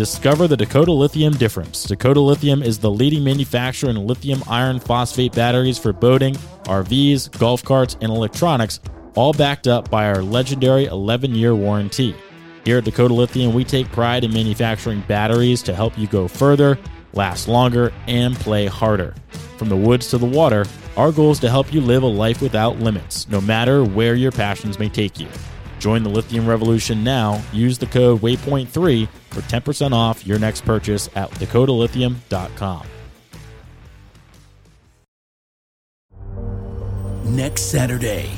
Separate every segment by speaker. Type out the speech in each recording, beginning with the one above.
Speaker 1: Discover the Dakota Lithium difference. Dakota Lithium is the leading manufacturer in lithium iron phosphate batteries for boating, RVs, golf carts, and electronics, all backed up by our legendary 11 year warranty. Here at Dakota Lithium, we take pride in manufacturing batteries to help you go further, last longer, and play harder. From the woods to the water, our goal is to help you live a life without limits, no matter where your passions may take you. Join the lithium revolution now. Use the code WAYPOINT3 for 10% off your next purchase at dakotalithium.com.
Speaker 2: Next Saturday,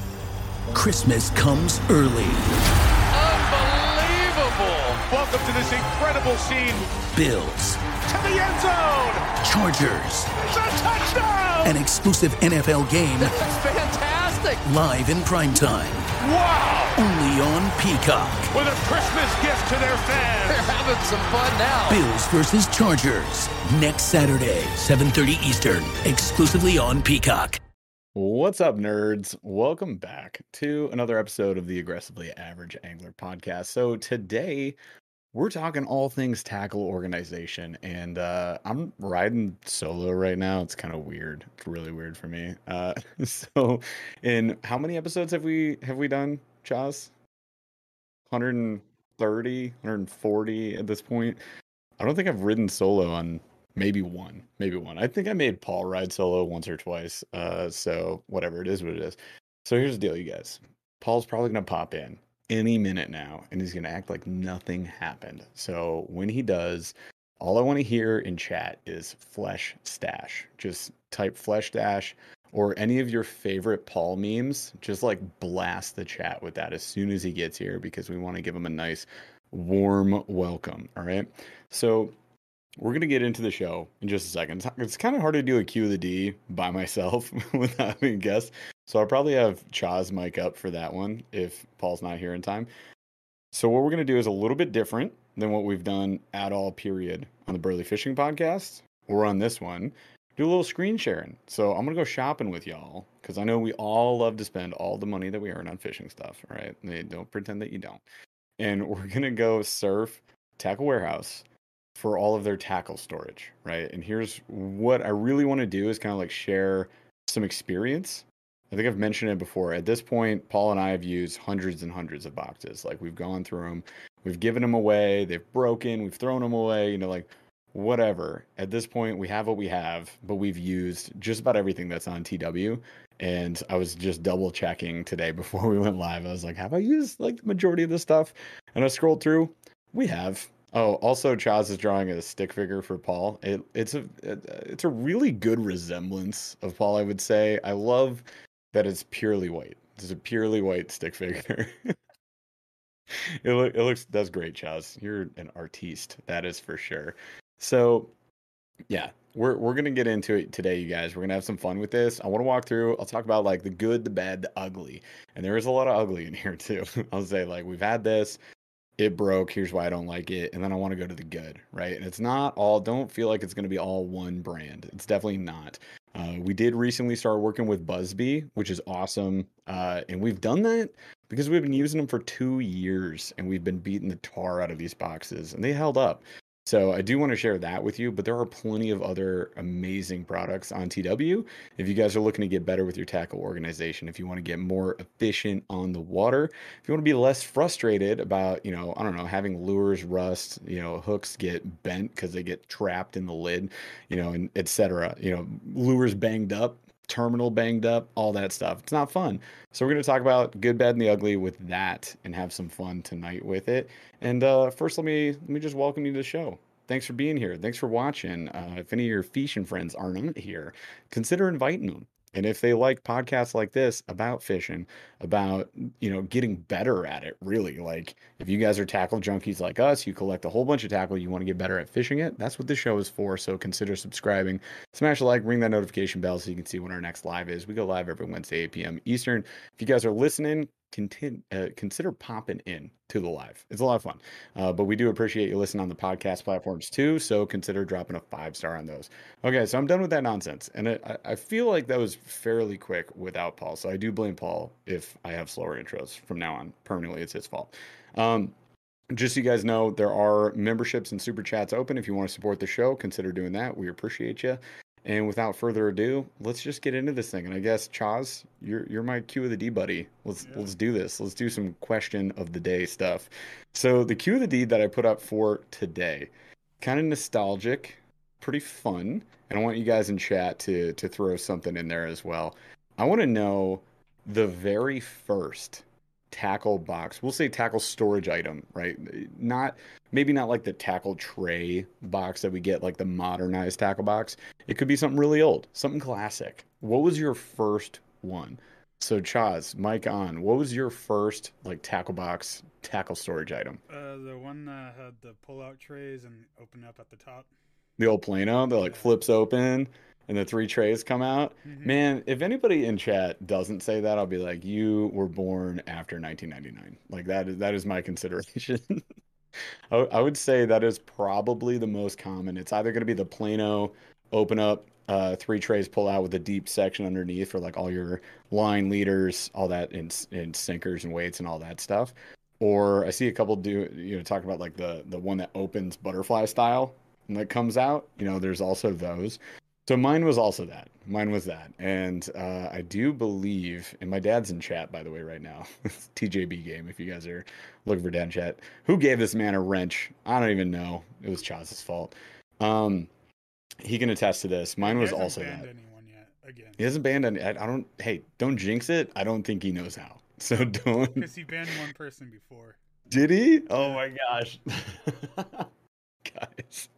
Speaker 2: Christmas comes early.
Speaker 3: Unbelievable! Welcome to this incredible scene.
Speaker 2: Bills,
Speaker 3: To the end zone!
Speaker 2: Chargers,
Speaker 3: It's a touchdown!
Speaker 2: an exclusive NFL game
Speaker 3: That's fantastic!
Speaker 2: Live in primetime.
Speaker 3: Wow!
Speaker 2: Only on Peacock.
Speaker 3: With a Christmas gift to their fans.
Speaker 4: They're having some fun now.
Speaker 2: Bills versus Chargers. Next Saturday, 7.30 Eastern. Exclusively on Peacock.
Speaker 5: What's up, nerds? Welcome back to another episode of the Aggressively Average Angler podcast. So, today we're talking all things tackle organization, and uh, I'm riding solo right now. It's kind of weird. It's really weird for me. Uh, so, in how many episodes have we have we done, Chaz? 130, 140 at this point. I don't think I've ridden solo on maybe one, maybe one. I think I made Paul ride solo once or twice. Uh, so whatever it is, what it is. So here's the deal, you guys. Paul's probably gonna pop in any minute now, and he's gonna act like nothing happened. So when he does, all I want to hear in chat is flesh stash. Just type flesh dash or any of your favorite Paul memes. Just like blast the chat with that as soon as he gets here because we want to give him a nice warm welcome. All right. So we're gonna get into the show in just a second. It's, it's kind of hard to do a Q of the D by myself without having guests, so I'll probably have Chaz mic up for that one if Paul's not here in time. So what we're gonna do is a little bit different than what we've done at all. Period on the Burly Fishing Podcast or on this one. Do a little screen sharing. So I'm gonna go shopping with y'all because I know we all love to spend all the money that we earn on fishing stuff, right? They don't pretend that you don't. And we're gonna go surf Tackle Warehouse for all of their tackle storage, right? And here's what I really want to do is kind of like share some experience. I think I've mentioned it before. At this point, Paul and I have used hundreds and hundreds of boxes. Like we've gone through them, we've given them away, they've broken, we've thrown them away, you know, like whatever. At this point, we have what we have, but we've used just about everything that's on TW. And I was just double checking today before we went live. I was like, have I used like the majority of this stuff? And I scrolled through. We have. Oh, also, Chaz is drawing a stick figure for Paul. It, it's a it, it's a really good resemblance of Paul. I would say. I love that it's purely white. This is a purely white stick figure. it look it looks that's great, Chaz. You're an artiste, that is for sure. So, yeah, we're we're gonna get into it today, you guys. We're gonna have some fun with this. I want to walk through. I'll talk about like the good, the bad, the ugly, and there is a lot of ugly in here too. I'll say like we've had this it broke here's why i don't like it and then i want to go to the good right and it's not all don't feel like it's going to be all one brand it's definitely not uh, we did recently start working with Buzbe which is awesome. Uh, and we've done that because we've been using them for two years and we've been beating the tar out of these boxes and they held up so I do want to share that with you, but there are plenty of other amazing products on TW. If you guys are looking to get better with your tackle organization, if you want to get more efficient on the water, if you want to be less frustrated about, you know, I don't know, having lures rust, you know, hooks get bent because they get trapped in the lid, you know, and etc. You know, lures banged up, terminal banged up, all that stuff. It's not fun. So we're going to talk about good, bad, and the ugly with that, and have some fun tonight with it. And uh, first, let me let me just welcome you to the show. Thanks for being here. Thanks for watching. Uh, if any of your fishing friends are not here, consider inviting them. And if they like podcasts like this about fishing, about you know getting better at it, really like if you guys are tackle junkies like us, you collect a whole bunch of tackle, you want to get better at fishing it. That's what this show is for. So consider subscribing, smash a like, ring that notification bell so you can see when our next live is. We go live every Wednesday, 8 p.m. Eastern. If you guys are listening, continue, uh, consider popping in to the live. It's a lot of fun. Uh, but we do appreciate you listening on the podcast platforms too. So consider dropping a five star on those. Okay, so I'm done with that nonsense. And it, I, I feel like that was fairly quick without Paul. So I do blame Paul if I have slower intros from now on. Permanently, it's his fault. Um, just so you guys know, there are memberships and super chats open. If you want to support the show, consider doing that. We appreciate you. And without further ado, let's just get into this thing. And I guess Chaz, you're you're my Q of the D buddy. Let's
Speaker 4: Yeah.
Speaker 5: let's do this. Let's do some question of the day stuff. So the Q of the D that I put up for today, kind of nostalgic, pretty fun, and I want you guys in chat to to throw something in there as well. I want to know the very first tackle box. We'll say tackle storage item, right? Not maybe not like the tackle tray box that we get like the modernized tackle box. It could be something really old, something classic. What was your first one? So Chaz, Mike on. What was your first like tackle box tackle storage item?
Speaker 4: Uh, the one that had the pull-out trays and open up at the top.
Speaker 5: The old Plano that like flips open and the three trays come out.
Speaker 4: Mhm.
Speaker 5: Man, if anybody in chat doesn't say that, I'll be like, you were born after 1999. Like that is that is my consideration. I, I would say that is probably the most common. It's either going to be the Plano open up uh, three trays pull out with a deep section underneath for like all your line leaders, all that in, in sinkers and weights and all that stuff. Or I see a couple do you know talk about like the the one that opens butterfly style and that comes out. You know, there's also those. So mine was also that. Mine was that, and uh, I do believe, and my dad's in chat by the way right now. It's TJB game. If you guys are looking for dad in chat, who gave this man a wrench? I don't even know. It was Chaz's fault. Um, he can attest to this. Mine
Speaker 4: He
Speaker 5: was
Speaker 4: hasn't
Speaker 5: also
Speaker 4: banned
Speaker 5: that.
Speaker 4: anyone yet. Again,
Speaker 5: He hasn't banned any. I, I don't. Hey, don't jinx it. I don't think he knows how. So don't.
Speaker 4: because he banned one person before.
Speaker 5: Did he? Oh my gosh. Guys,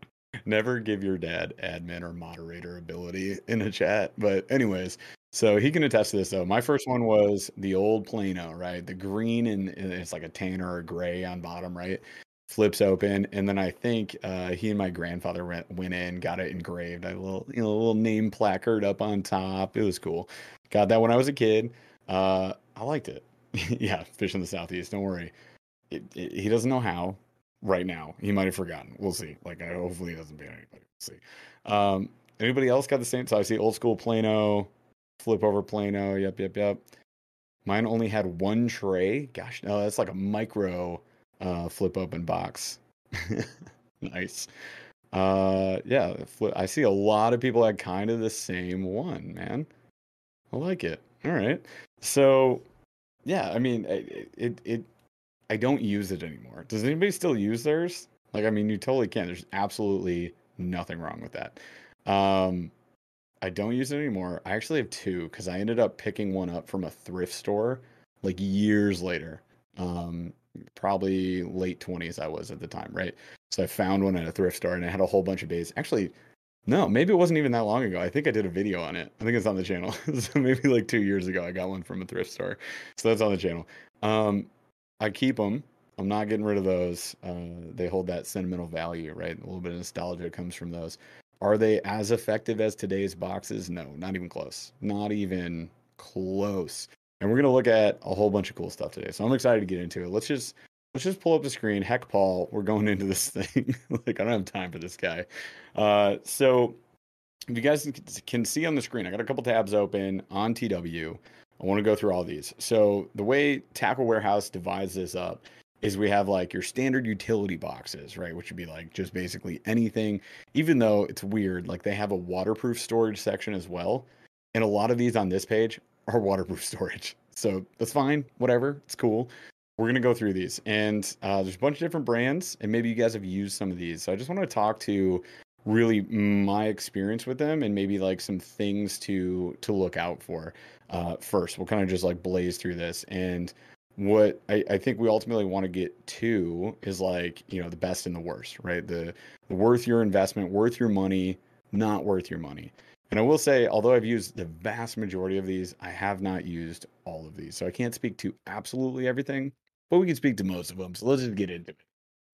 Speaker 5: never give your dad admin or moderator ability in a chat. But, anyways, so he can attest to this though. My first one was the old Plano, right? The green and, it's like a tan or a gray on bottom, right? Flips open, and then I think uh, he and my grandfather went went in, got it engraved. A little, you know, little name placard up on top. It was cool. Got that when I was a kid. Uh, I liked it. yeah, fish in the southeast. Don't worry it, it, he doesn't know how right now. He might have forgotten. We'll see. Like, I, hopefully, he doesn't ban anybody. We'll see. Um, anybody else got the same? So I see old school Plano, flip over Plano. Yep, yep, yep. Mine only had one tray. Gosh, no, that's like a micro uh, flip open box. nice. Uh, yeah, fli- I see a lot of people had kind of the same one, man. I like it. All right. So, yeah, I mean, it, it, it I don't use it anymore. Does anybody still use theirs? Like, I mean, you totally can. There's absolutely nothing wrong with that. Um, I don't use it anymore. I actually have two because I ended up picking one up from a thrift store like years later. Um, probably late 20s I was at the time, right? So I found one at a thrift store and it had a whole bunch of days. Actually, no, maybe it wasn't even that long ago. I think I did a video on it. I think it's on the channel. so maybe like two years ago, I got one from a thrift store. So that's on the channel. Um, I keep them. I'm not getting rid of those. Uh, they hold that sentimental value, right? A little bit of nostalgia comes from those. Are they as effective as today's boxes? No, not even close. Not even close. And we're gonna look at a whole bunch of cool stuff today. So I'm excited to get into it. Let's just let's just pull up the screen. Heck, Paul, we're going into this thing. like I don't have time for this guy. Uh, so if you guys can see on the screen, I got a couple tabs open on TW. I want to go through all these. So the way Tackle Warehouse divides this up is we have like your standard utility boxes, right? Which would be like just basically anything, even though it's weird, like they have a waterproof storage section as well. And a lot of these on this page are waterproof storage. So that's fine, whatever, it's cool. We're gonna go through these, and uh, there's a bunch of different brands, and maybe you guys have used some of these. So I just want to talk to really my experience with them, and maybe like some things to to look out for. Uh, first, we'll kind of just like blaze through this, and what I, I think we ultimately want to get to is like you know the best and the worst, right? The, the worth your investment, worth your money, not worth your money. And I will say, although I've used the vast majority of these, I have not used all of these. So I can't speak to absolutely everything, but we can speak to most of them. So let's just get into it.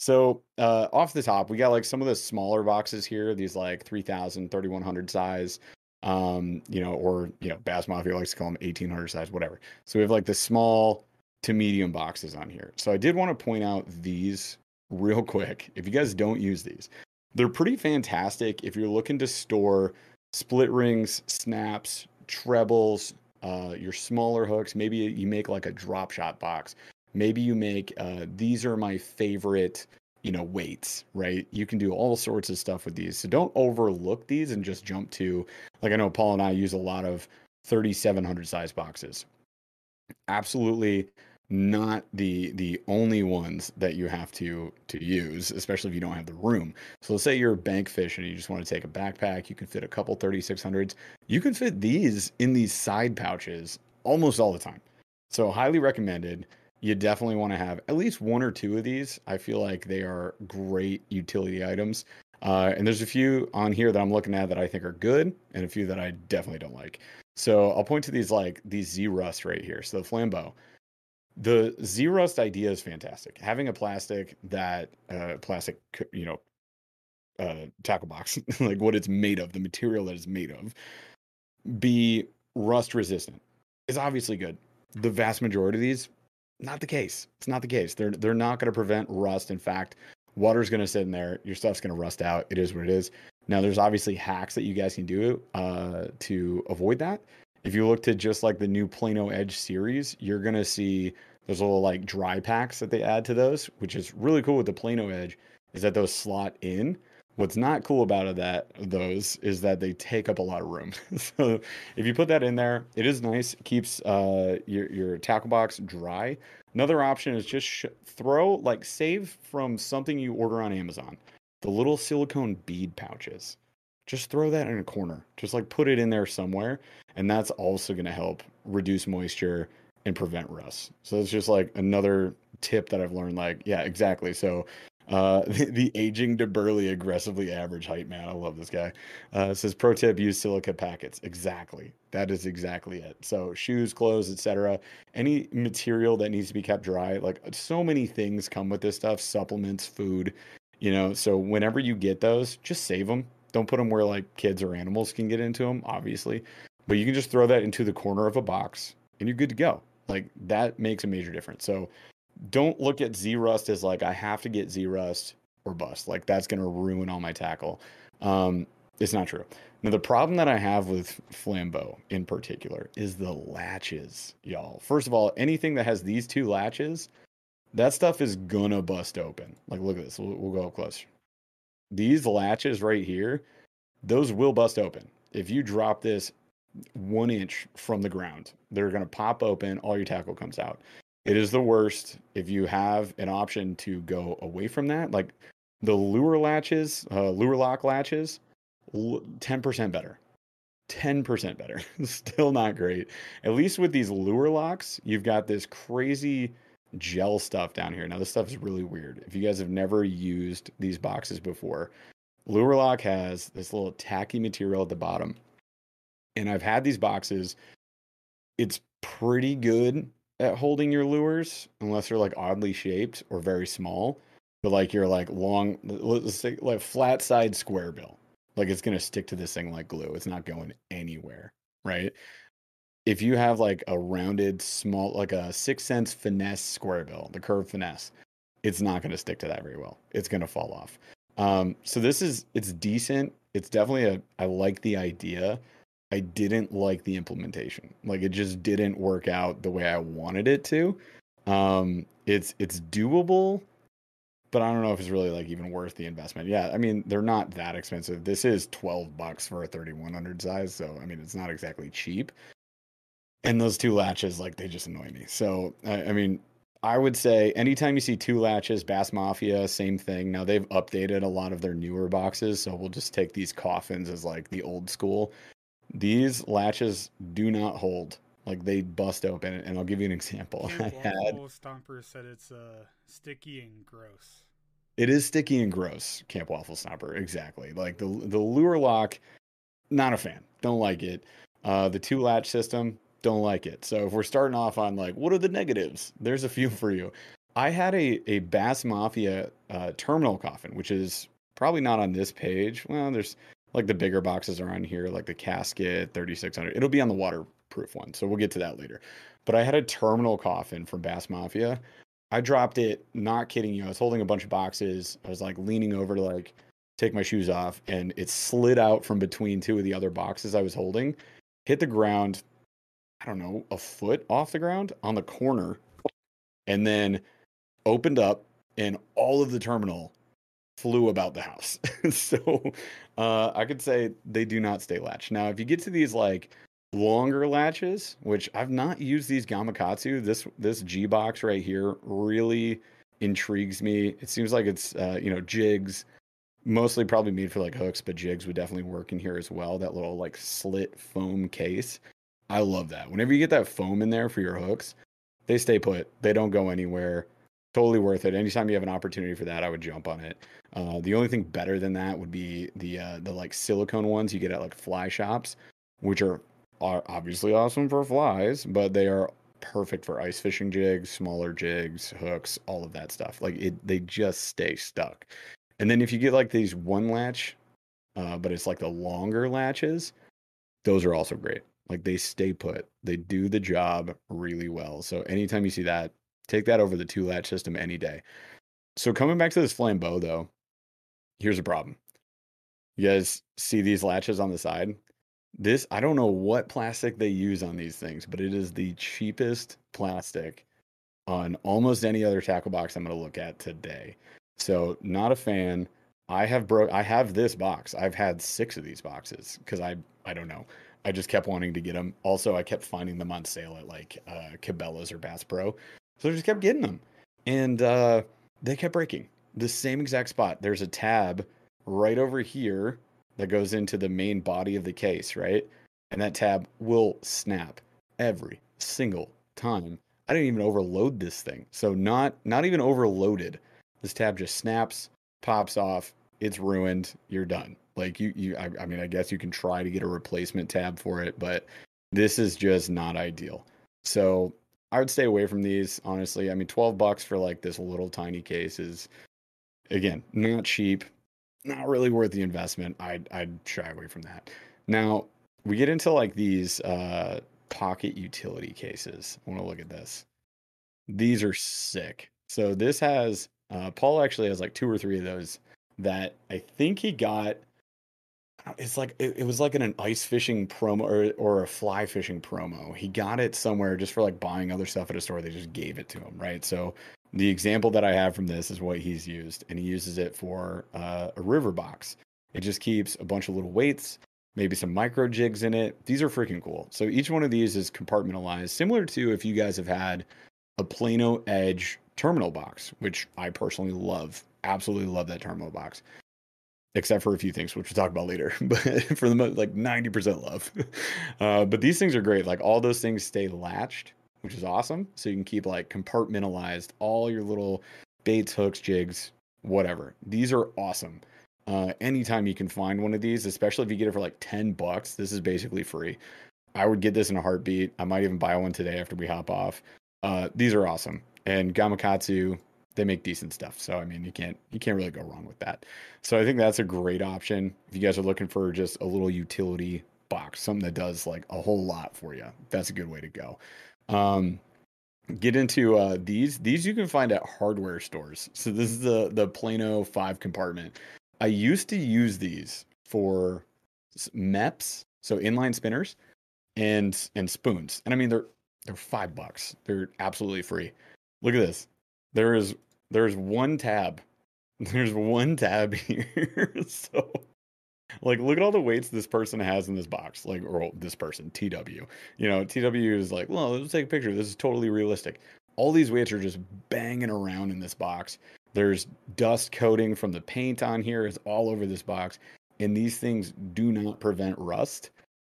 Speaker 5: So uh, off the top, we got like some of the smaller boxes here, these like 3000, 3100 size, um, you know, or, you know, Bass Mafia likes to call them 1800 size, whatever. So we have like the small to medium boxes on here. So I did want to point out these real quick. If you guys don't use these, they're pretty fantastic if you're looking to store split rings, snaps, trebles, uh, your smaller hooks. Maybe you make like a drop shot box Maybe you make uh, these are my favorite, you know, weights, right? You can do all sorts of stuff with these. So don't overlook these and just jump to, like I know Paul and I use a lot of 3700 size boxes. Absolutely not the the only ones that you have to to use especially if you don't have the room so let's say you're a bank fish and you just want to take a backpack you can fit a couple 3600s you can fit these in these side pouches almost all the time so highly recommended you definitely want to have at least one or two of these. I feel like they are great utility items. Uh, and there's a few on here that i'm looking at that i think are good and a few that i definitely don't like. So i'll point to these like these Zerust right here. So the flambeau. The Zerust idea is fantastic. Having a plastic that uh, plastic, you know, uh, tackle box, like what it's made of, the material that it's made of, be rust resistant is obviously good. The vast majority of these, not the case. It's not the case. They're they're not going to prevent rust. In fact, water's going to sit in there. Your stuff's going to rust out. It is what it is. Now, there's obviously hacks that you guys can do uh, to avoid that. If you look to just like the new Plano Edge series, you're going to see those little like dry packs that they add to those, which is really cool with the Plano Edge, is that those slot in. What's not cool about that those is that they take up a lot of room. so if you put that in there, it is nice. Keeps uh, your your tackle box dry. Another option is just sh- throw like save from something you order on Amazon. The little silicone bead pouches. Just throw that in a corner. Just like put it in there somewhere, and that's also going to help reduce moisture and prevent rust. So it's just like another tip that I've learned. Like, yeah, exactly. So uh, the, the, aging to burly aggressively average height man. I love this guy. Uh, says pro tip: use silica packets. Exactly. That is exactly it. So shoes, clothes, etc. Any material that needs to be kept dry. Like so many things come with this stuff. Supplements, food. You know. So whenever you get those, just save them. Don't put them where like kids or animals can get into them. Obviously. But you can just throw that into the corner of a box and you're good to go. Like that makes a major difference. So don't look at Zerust as like I have to get Zerust or bust. Like that's to ruin all my tackle. Um, it's not true. Now the problem that I have with Flambeau in particular is the latches, y'all. First of all, anything that has these two latches, that stuff is gonna bust open. Like look at this. We'll, we'll go up close. These latches right here, those will bust open. If you drop this one inch from the ground. They're to pop open, all your tackle comes out. It is the worst if you have an option to go away from that. Like the lure latches, uh, lure lock latches, 10% better. 10% better. Still not great. At least with these lure locks, you've got this crazy gel stuff down here. Now, this stuff is really weird. If you guys have never used these boxes before, Lure Lock has this little tacky material at the bottom and I've had these boxes. It's pretty good at holding your lures, unless they're like oddly shaped or very small. But like you're like long, let's say like flat side square bill. Like it's gonna stick to this thing like glue. It's not going anywhere, right? If you have like a rounded small, like a 6th Sense finesse square bill, the curved finesse, it's not gonna stick to that very well. It's gonna fall off. Um, so this is it's decent. It's definitely a I like the idea I didn't like the implementation. Like it just didn't work out the way I wanted it to. Um, it's it's doable, but I don't know if it's really like even worth the investment. Yeah, I mean they're not that expensive. This is twelve bucks for a thirty one hundred size, so I mean it's not exactly cheap. And those two latches, like they just annoy me. So I, I mean, I would say anytime you see two latches, Bass Mafia, same thing. Now they've updated a lot of their newer boxes, so we'll just take these coffins as like the old school. These latches do not hold. Like they bust open, and I'll give you an example.
Speaker 4: I had Stomper said it's uh, sticky and gross.
Speaker 5: It is sticky and gross, Camp Waffle Stomper. Exactly. Like the the lure lock, not a fan. Don't like it. Uh, the two latch system, don't like it. So if we're starting off on like, what are the negatives? There's a few for you. I had a a Bass Mafia uh, terminal coffin, which is probably not on this page. Well, there's like the bigger boxes are on here, like the casket 3600. It'll be on the waterproof one, so we'll get to that later. But I had a terminal coffin from Bass Mafia. I dropped it, not kidding you. I was holding a bunch of boxes. I was like leaning over to like take my shoes off, and it slid out from between two of the other boxes I was holding, hit the ground. I don't know, a foot off the ground on the corner, and then opened up, and all of the terminal flew about the house. so uh, I could say they do not stay latched. Now, if you get to these like longer latches, which I've not used these Gamakatsu, this this G box right here really intrigues me. It seems like it's uh, you know jigs, mostly probably made for like hooks, but jigs would definitely work in here as well. That little like slit foam case, I love that. Whenever you get that foam in there for your hooks, they stay put. They don't go anywhere. Totally worth it. Anytime you have an opportunity for that, I would jump on it. Uh, the only thing better than that would be the uh, the like silicone ones you get at like fly shops, which are are obviously awesome for flies, but they are perfect for ice fishing jigs, smaller jigs, hooks, all of that stuff. Like it, they just stay stuck. And then if you get like these one latch, uh, but it's like the longer latches, those are also great. Like they stay put, they do the job really well. So anytime you see that, take that over the two latch system any day. So coming back to this flambeau though, here's a problem. You guys see these latches on the side? This I don't know what plastic they use on these things, but it is the cheapest plastic on almost any other tackle box I'm going to look at today. So, not a fan. I have broke I have this box. I've had 6 of these boxes cuz I I don't know. I just kept wanting to get them. Also, I kept finding them on sale at like uh Cabela's or Bass Pro. So I just kept getting them. And uh they kept breaking. The same exact spot. There's a tab right over here that goes into the main body of the case, right? And that tab will snap every single time. I didn't even overload this thing. So not not even overloaded. This tab just snaps, pops off, it's ruined, you're done. Like you you I, I mean I guess you can try to get a replacement tab for it, but this is just not ideal. So I would stay away from these, honestly. I mean, 12 bucks for like this little tiny case is again not cheap not really worth the investment. I'd I'd shy away from that. Now we get into like these uh, pocket utility cases. I want to look at this. These are sick. So this has uh, Paul actually has like two or three of those that I think he got. It's like it, it was like in an ice fishing promo or, or a fly fishing promo. He got it somewhere just for like buying other stuff at a store. They just gave it to him, right? So the example that I have from this is what he's used, and he uses it for uh, a river box. It just keeps a bunch of little weights, maybe some micro jigs in it. These are freaking cool. So each one of these is compartmentalized, similar to if you guys have had a Plano Edge terminal box, which I personally love. Absolutely love that terminal box. Except for a few things, which we'll talk about later. But for the most, like 90% love. Uh, but these things are great. Like all those things stay latched which is awesome. So you can keep like compartmentalized all your little baits, hooks, jigs, whatever. These are awesome. Uh, anytime you can find one of these, especially if you get it for like 10 bucks, this is basically free. I would get this in a heartbeat. I might even buy one today after we hop off. Uh, these are awesome. And Gamakatsu, they make decent stuff. So I mean, you can't you can't really go wrong with that. So I think that's a great option if you guys are looking for just a little utility box, something that does like a whole lot for you. That's a good way to go. Um, get into uh, these. These you can find at hardware stores. So this is the the Plano five compartment. I used to use these for Mepps, so inline spinners, and and spoons. And I mean they're they're five bucks. They're absolutely free. Look at this. There is there's one tab. There's one tab here. so like look at all the weights this person has in this box like or this person tw you know tw is like well let's take a picture. This is totally realistic. All these weights are just banging around in this box. There's dust coating from the paint on here. It's all over this box. And these things do not prevent rust.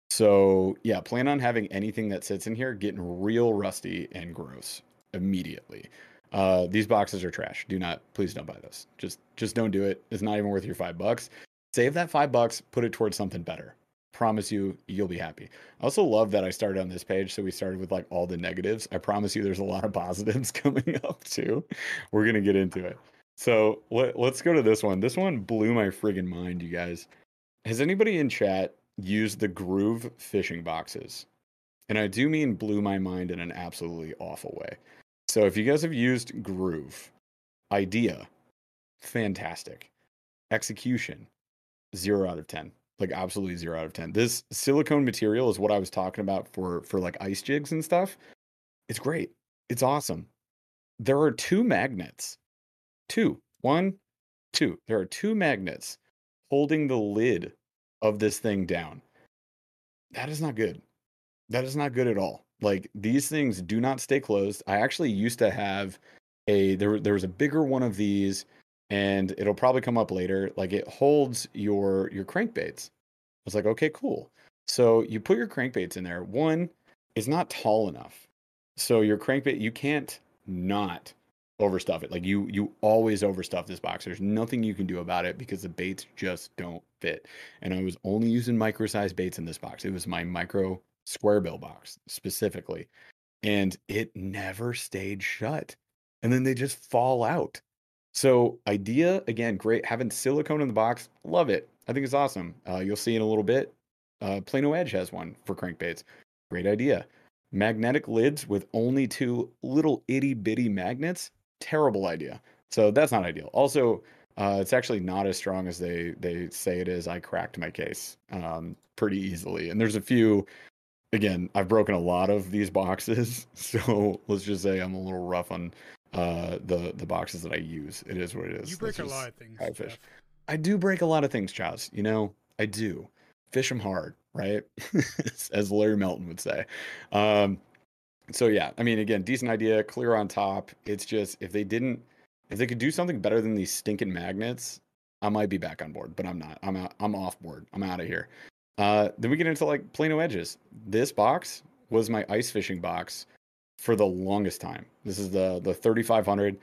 Speaker 5: So yeah plan on having anything that sits in here getting real rusty and gross immediately uh, these boxes are trash. Do not, please don't buy those. Just, just don't do it. It's not even worth your five bucks. Save that five bucks, put it towards something better. Promise you, you'll be happy. I also love that I started on this page. So we started with like all the negatives. I promise you, there's a lot of positives coming up too. We're going to get into it. So let, let's go to this one. This one blew my friggin' mind, you guys. Has anybody in chat used the Groove fishing boxes? And I do mean blew my mind in an absolutely awful way. So if you guys have used Groove, idea, fantastic. Execution, zero out of 10 like absolutely zero out of 10 this silicone material is what i was talking about for for like ice jigs and stuff it's great it's awesome there are two magnets. Two. One, two. There are two magnets holding the lid of this thing down. That is not good. That is not good at all. Like these things do not stay closed. I actually used to have a there there was a bigger one of these and it'll probably come up later. Like it holds your your crankbaits. I was like, okay, cool. So you put your crankbaits in there. One is not tall enough. So your crankbait you can't not overstuff it. Like you you always overstuff this box. There's nothing you can do about it because the baits just don't fit. And I was only using micro size baits in this box. It was my micro square bill box specifically. And it never stayed shut. And then they just fall out. So idea again, great. Having silicone in the box, love it. I think it's awesome. Uh, you'll see in a little bit. Uh, Plano Edge has one for crankbaits. Great idea. Magnetic lids with only two little itty bitty magnets terrible idea. So that's not ideal. Also, uh, it's actually not as strong as they they say it is. I cracked my case um, pretty easily, and there's a few. Again, I've broken a lot of these boxes, so let's just say I'm a little rough on uh, the the boxes that I use. It is what it is.
Speaker 4: You break
Speaker 5: That's
Speaker 4: a lot of things.
Speaker 5: I fish.
Speaker 4: Jeff.
Speaker 5: I do break a lot of things, Chaz. You know, I do. Fish them hard, right? As Larry Melton would say. Um, so yeah, I mean, again, decent idea, clear on top. It's just if they didn't, if they could do something better than these stinking magnets, I might be back on board, but I'm not. I'm out. I'm off board. I'm out of here. Uh, then we get into like Plano edges. This box was my ice fishing box for the longest time. This is the the 3500,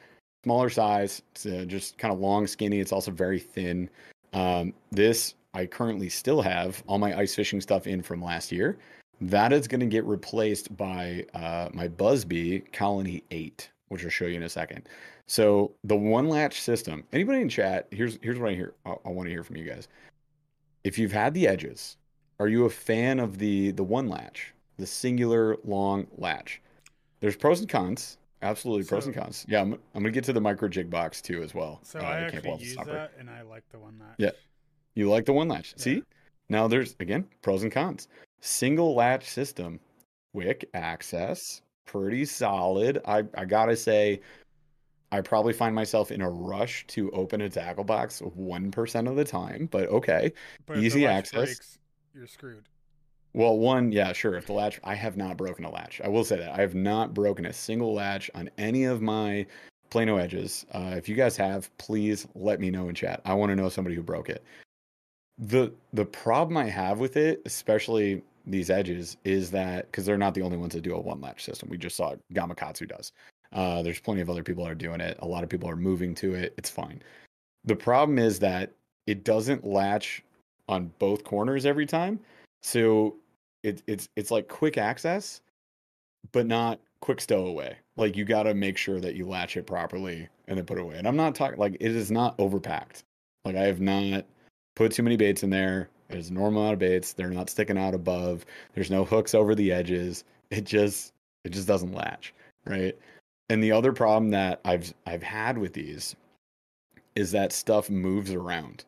Speaker 5: smaller size. It's uh, just kind of long, skinny. It's also very thin. Um, this I currently still have all my ice fishing stuff in from last year. That is going to get replaced by uh, my Buzbe Colony 8, which I'll show you in a second. So the one latch system. Anybody in chat? Here's here's what I hear. I, I want to hear from you guys. If you've had the edges, are you a fan of the the one latch, the singular long latch? There's pros and cons. Absolutely pros and cons. Yeah, I'm, I'm gonna get to the micro jig box too as well.
Speaker 4: So
Speaker 5: uh,
Speaker 4: I
Speaker 5: at Camp
Speaker 4: actually
Speaker 5: Waffle
Speaker 4: use that, and I like the one that.
Speaker 5: Yeah. You like the one latch.
Speaker 4: Yeah.
Speaker 5: See? Now there's again pros and cons. Single latch system, quick access, pretty solid. I I gotta say, I probably find myself in a rush to open a tackle box one percent of the time, but okay.
Speaker 4: But
Speaker 5: Easy
Speaker 4: latch
Speaker 5: access.
Speaker 4: breaks, you're screwed.
Speaker 5: Well, one, yeah, sure. If the latch, I have not broken a latch. I will say that I have not broken a single latch on any of my Plano edges. Uh, if you guys have, please let me know in chat. I want to know somebody who broke it. the The problem I have with it, especially these edges, is that because they're not the only ones that do a one latch system. We just saw Gamakatsu does. Uh, there's plenty of other people that are doing it. A lot of people are moving to it. It's fine. The problem is that it doesn't latch on both corners every time. So it, it's it's like quick access, but not quick stowaway. Like you got to make sure that you latch it properly and then put it away. And I'm not talking like it is not overpacked. Like I have not put too many baits in there. There's normal amount of baits. They're not sticking out above. There's no hooks over the edges. It just it just doesn't latch, right? And the other problem that I've I've had with these is that stuff moves around,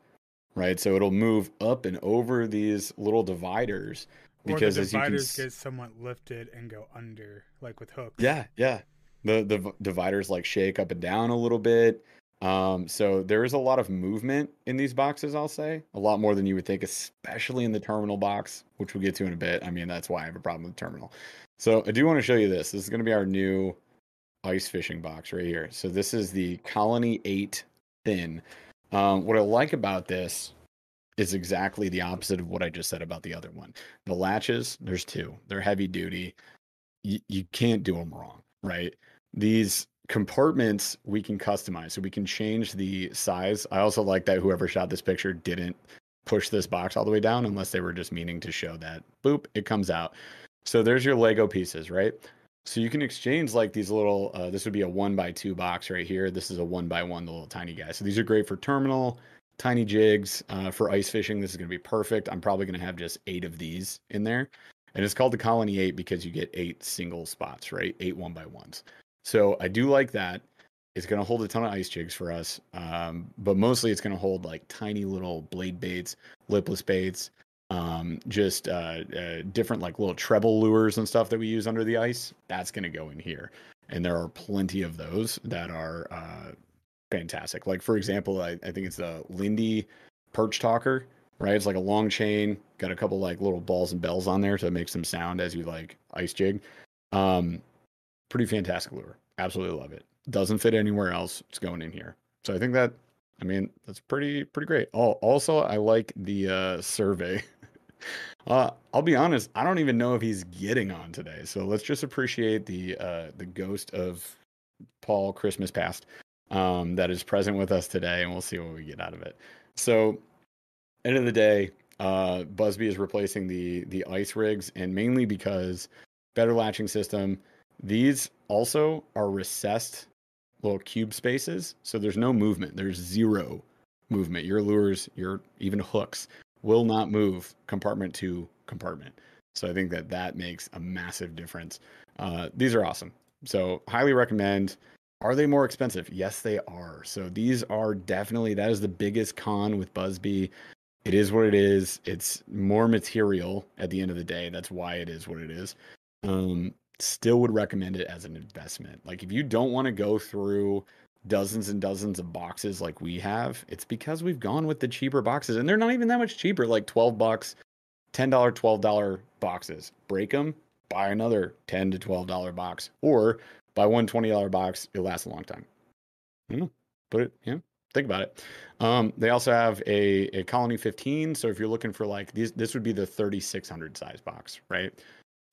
Speaker 5: right? So it'll move up and over these little dividers
Speaker 4: Or
Speaker 5: because
Speaker 4: the
Speaker 5: as you can
Speaker 4: dividers get somewhat lifted and go under, like with hooks.
Speaker 5: yeah, yeah. The the dividers like shake up and down a little bit. Um, so there is a lot of movement in these boxes, I'll say. A lot more than you would think, especially in the terminal box, which we'll get to in a bit. I mean, that's why I have a problem with the terminal. So I do want to show you this. This is going to be our new ice fishing box right here. So this is the Colony 8 thin. Um, what I like about this is exactly the opposite of what I just said about the other one. The latches, there's two. They're heavy duty. You, you can't do them wrong, right? These compartments we can customize, so we can change the size. I also like that whoever shot this picture didn't push this box all the way down unless they were just meaning to show that boop, it comes out. So there's your Lego pieces, right? So you can exchange like these little. Uh, this would be a one by two box right here. This is a one by one, the little tiny guy. So these are great for terminal, tiny jigs. Uh, for ice fishing, this is going to be perfect. I'm probably going to have just eight of these in there, and it's called the Colony Eight because you get eight single spots, right? Eight one by ones. So I do like that. It's going to hold a ton of ice jigs for us, um, but mostly it's going to hold like tiny little blade baits, lipless baits, um, just uh, uh, different like little treble lures and stuff that we use under the ice. That's going to go in here. and there are plenty of those that are uh, fantastic. Like for example, I, I think it's a Lindy perch talker, right? It's like a long chain, got a couple like little balls and bells on there to make some sound as you like ice jig. Um, pretty fantastic lure. Absolutely love it. Doesn't fit anywhere else. It's going in here. So I think that, I mean, that's pretty pretty great. Oh, also I like the uh, survey. uh, I'll be honest, I don't even know if he's getting on today. So let's just appreciate the uh, the ghost of Paul Christmas past um, that is present with us today, and we'll see what we get out of it. So, end of the day, uh, Buzbe is replacing the the ice rigs, and mainly because better latching system. These also are recessed little cube spaces, so there's no movement. There's zero movement. Your lures, your even hooks will not move compartment to compartment. So I think that that makes a massive difference. Uh, these are awesome. So highly recommend. Are they more expensive? Yes, they are. So these are definitely that is the biggest con with Buzbe. It is what it is. It's more material at the end of the day. That's why it is what it is. Um, still would recommend it as an investment. Like if you don't want to go through dozens and dozens of boxes like we have, it's because we've gone with the cheaper boxes and they're not even that much cheaper, like 12 bucks, $10, $12 boxes. Break them, buy another 10 to $12 box or buy one $20 box. It lasts a long time. You know, put it, yeah, think about it. Um, they also have a, a Colony 15. So if you're looking for like these, this would be the 3600 size box, right?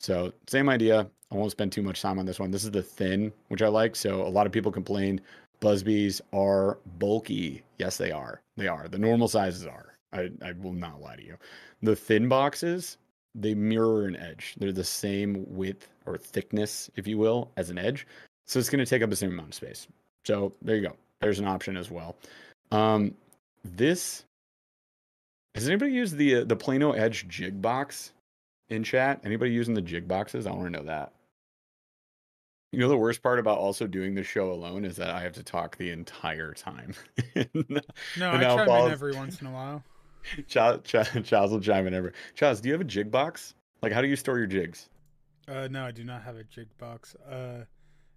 Speaker 5: So same idea. I won't spend too much time on this one. This is the thin, which I like. So a lot of people complained Buzbes are bulky. Yes, they are. They are. The normal sizes are. I, I will not lie to you. The thin boxes, they mirror an edge. They're the same width or thickness, if you will, as an edge. So it's going to take up the same amount of space. So there you go. There's an option as well. Um, this has anybody used the uh, the Plano Edge jig box in chat? Anybody using the jig boxes? I want to know that. You know the worst part about also doing the show alone is that I have to talk the entire time.
Speaker 4: no, I chime Paul's... in every once in a while.
Speaker 5: Chaz, Chaz, Charles will chime in every. Charles, do you have a jig box? Like, how do you store your jigs?
Speaker 4: Uh, no, I do not have a jig box. Uh,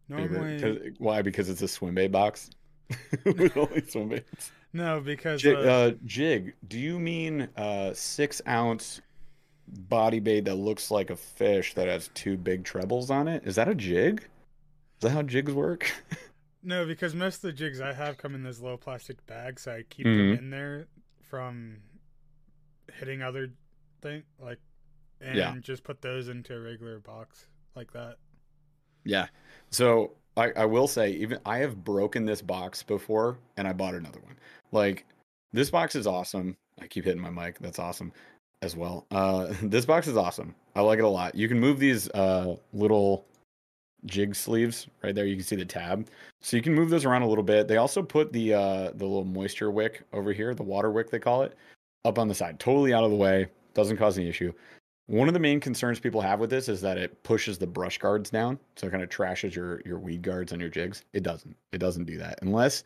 Speaker 4: normally,
Speaker 5: why? Because it's a swim bait box with only swim baits.
Speaker 4: No, because
Speaker 5: jig, uh, uh, jig. Do you mean uh six ounce body bait that looks like a fish that has two big trebles on it? Is that a jig? That how jigs work?
Speaker 4: no, because most of the jigs I have come in those little plastic bags, so I keep mm-hmm. them in there from hitting other thing like and yeah. just put those into a regular box like that.
Speaker 5: Yeah. So I, I will say even I have broken this box before and I bought another one. Like this box is awesome. I keep hitting my mic. That's awesome as well. Uh this box is awesome. I like it a lot. You can move these uh little jig sleeves right there. You can see the tab, so you can move those around a little bit. They also put the uh, the little moisture wick over here, the water wick they call it, up on the side, totally out of the way. Doesn't cause any issue. One of the main concerns people have with this is that it pushes the brush guards down, so it kind of trashes your your weed guards on your jigs. It doesn't. It doesn't do that unless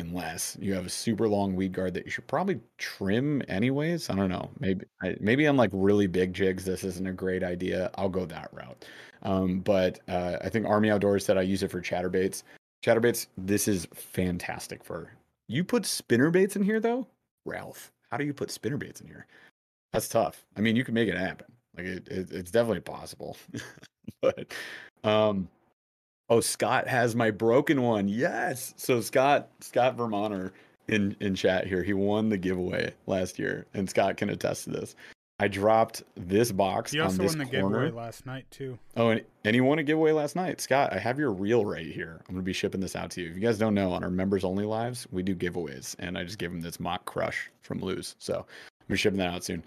Speaker 5: unless you have a super long weed guard that you should probably trim anyways. I don't know. Maybe maybe on like really big jigs, this isn't a great idea. I'll go that route. Um, but uh, I think Army Outdoors said I use it for chatterbaits. Chatterbaits, this is fantastic for. You put spinner baits in here though, Ralph. How do you put spinner baits in here? That's tough. I mean, you can make it happen. Like it, it it's definitely possible. but um, oh, Scott has my broken one. Yes. So Scott Scott Vermonter in in chat here, he won the giveaway last year, and Scott can attest to this. I dropped this box
Speaker 4: he also
Speaker 5: on this
Speaker 4: won the
Speaker 5: corner.
Speaker 4: giveaway last night too.
Speaker 5: Oh, and, and he won a giveaway last night. Scott, I have your reel right here. I'm gonna be shipping this out to you. If you guys don't know, on our members only lives, we do giveaways, and I just gave him this Mach Crush from Lew's. So I'm gonna be shipping that out soon.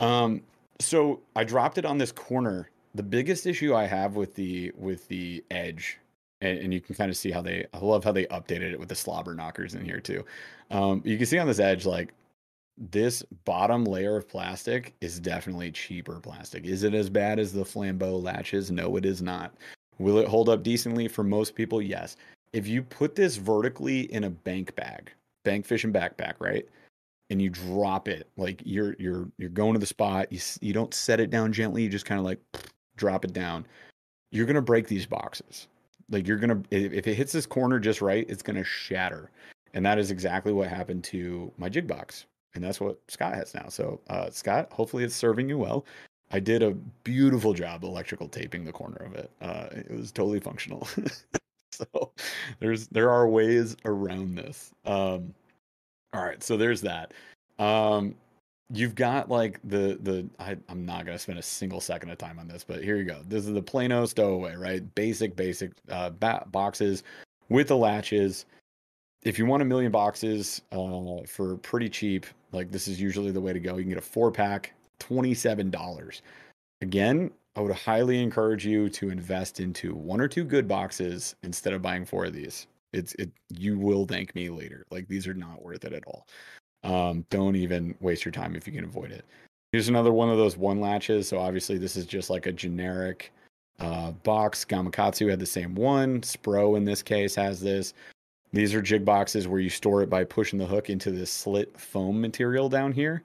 Speaker 5: Um, so I dropped it on this corner. The biggest issue I have with the with the edge, and, and you can kind of see how they. I love how they updated it with the slobber knockers in here too. Um, you can see on this edge, like this bottom layer of plastic is definitely cheaper plastic. Is it as bad as the Flambeau latches? No, it is not. Will it hold up decently for most people? Yes. If you put this vertically in a bank bag, bank fishing backpack, right? And you drop it like you're you're you're going to the spot. You you don't set it down gently. You just kind of like drop it down. You're gonna break these boxes. Like you're gonna if it hits this corner just right, it's gonna shatter. And that is exactly what happened to my jig box. And that's what Scott has now. So uh, Scott, hopefully it's serving you well. I did a beautiful job electrical taping the corner of it. Uh, it was totally functional. so there's there are ways around this. Um, all right, so there's that. Um, you've got like the the I, am not gonna spend a single second of time on this, but here you go. This is the Plano stowaway, right? Basic, basic uh, ba- boxes with the latches. If you want a million boxes uh, for pretty cheap, like this is usually the way to go. You can get a four pack, twenty seven dollars. Again, I would highly encourage you to invest into one or two good boxes instead of buying four of these. It's it you will thank me later. Like these are not worth it at all. Um, don't even waste your time if you can avoid it. Here's another one of those one latches. So obviously this is just like a generic uh, box. Gamakatsu had the same one. Spro in this case has this. These are jig boxes where you store it by pushing the hook into this slit foam material down here.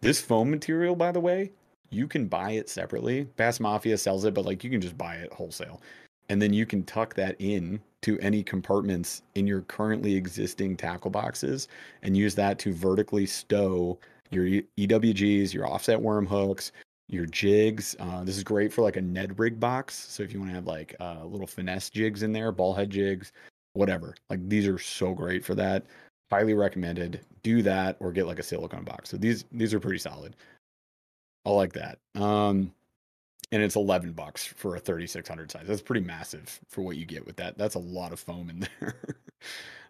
Speaker 5: This foam material, by the way, you can buy it separately. Bass Mafia sells it, but like you can just buy it wholesale. And then you can tuck that in to any compartments in your currently existing tackle boxes and use that to vertically stow your EWGs, your offset worm hooks, your jigs. Uh, this is great for like a Ned rig box. So if you want to have like uh, little finesse jigs in there, ball head jigs, whatever, like these are so great for that. Highly recommended. Do that or get like a silicone box. So these these are pretty solid. I like that. Um, and it's 11 bucks for a 3600 size. That's pretty massive for what you get with that. That's a lot of foam in there.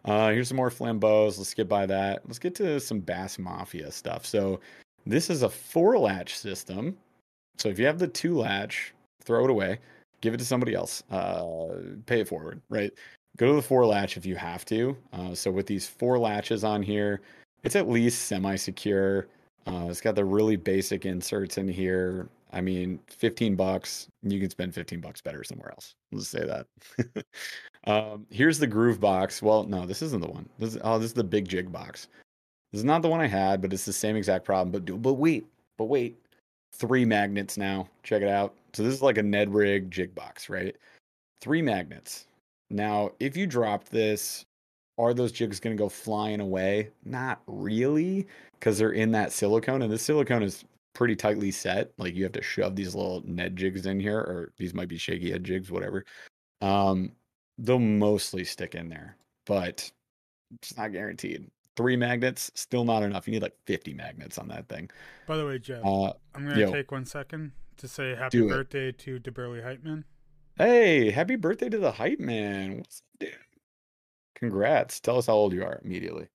Speaker 5: uh, here's some more flambeaux. Let's skip by that. Let's get to some Bass Mafia stuff. So this is a four latch system. So if you have the two latch, throw it away, give it to somebody else, uh, pay it forward, right? Go to the four latch if you have to. Uh, so with these four latches on here, it's at least semi secure. Uh, it's got the really basic inserts in here. I mean, 15 bucks, you can spend 15 bucks better somewhere else. Let's say that. um, here's the groove box. Well, no, this isn't the one. This is, oh, this is the big jig box. This is not the one I had, but it's the same exact problem. But do, but wait, but wait, three magnets now. Check it out. So this is like a Ned rig jig box, right? Three magnets. Now, if you dropped this, are those jigs going to go flying away? Not really, because they're in that silicone, and the silicone is pretty tightly set. Like you have to shove these little Ned jigs in here, or these might be shaky head jigs, whatever. Um, they'll mostly stick in there, but it's not guaranteed. Three magnets, still not enough. You need like 50 magnets on that thing.
Speaker 4: By the way, Jeff, uh, I'm going to take one second to say happy birthday it. to the Burly Hype Man.
Speaker 5: Hey, happy birthday to the Hype Man. What's up, dude? Congrats. Tell us how old you are immediately.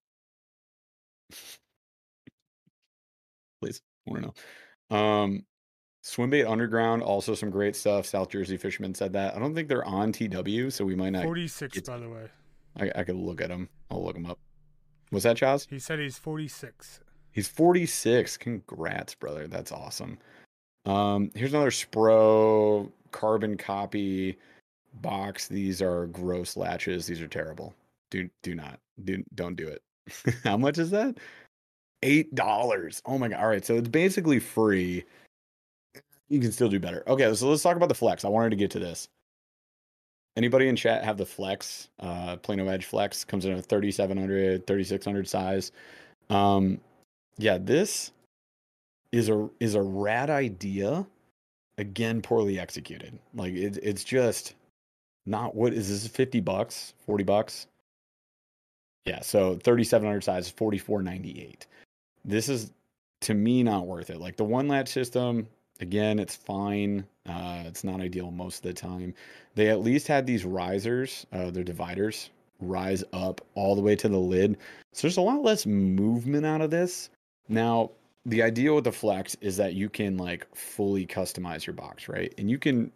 Speaker 5: Please want to know. Um, Swimbait Underground, also some great stuff. South Jersey Fisherman said that. I don't think they're on TW, so we might not.
Speaker 4: 46, by the way.
Speaker 5: I, I could look at them. I'll look them up. Was that Chaz?
Speaker 4: He said he's 46.
Speaker 5: He's 46. Congrats, brother. That's awesome. Um, here's another Spro carbon copy box. These are gross latches. These are terrible. Do do not do don't do it. How much is that? eight dollars. Oh my god! All right, so it's basically free. You can still do better. Okay, so let's talk about the flex. I wanted to get to this. Anybody in chat have the flex? Uh, Plano Edge flex comes in a 3700, 3600 size. Um, yeah, this is a is a rad idea. Again, poorly executed. Like it, it's just not what is this 50 bucks 40 bucks yeah so 3700 size 4498 this is to me not worth it. Like the one latch system, again, it's fine. Uh, it's not ideal most of the time. They at least had these risers, uh, their dividers, rise up all the way to the lid. So there's a lot less movement out of this. Now, the idea with the flex is that you can like fully customize your box, right? And you can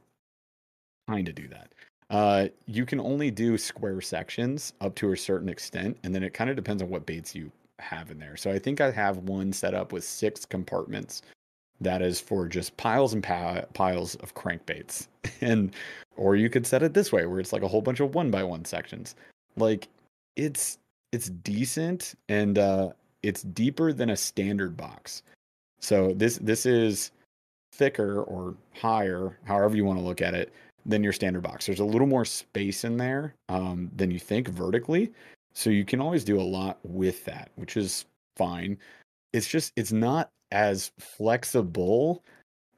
Speaker 5: kind of do that. Uh, you can only do square sections up to a certain extent, and then it kind of depends on what baits you have in there. So I think I have one set up with six compartments that is for just piles and piles of crankbaits. And or you could set it this way where it's like a whole bunch of one by one sections. Like it's it's decent and uh it's deeper than a standard box. So this this is thicker or higher, however you want to look at it, than your standard box. There's a little more space in there um, than you think vertically. So you can always do a lot with that, which is fine. It's just, it's not as flexible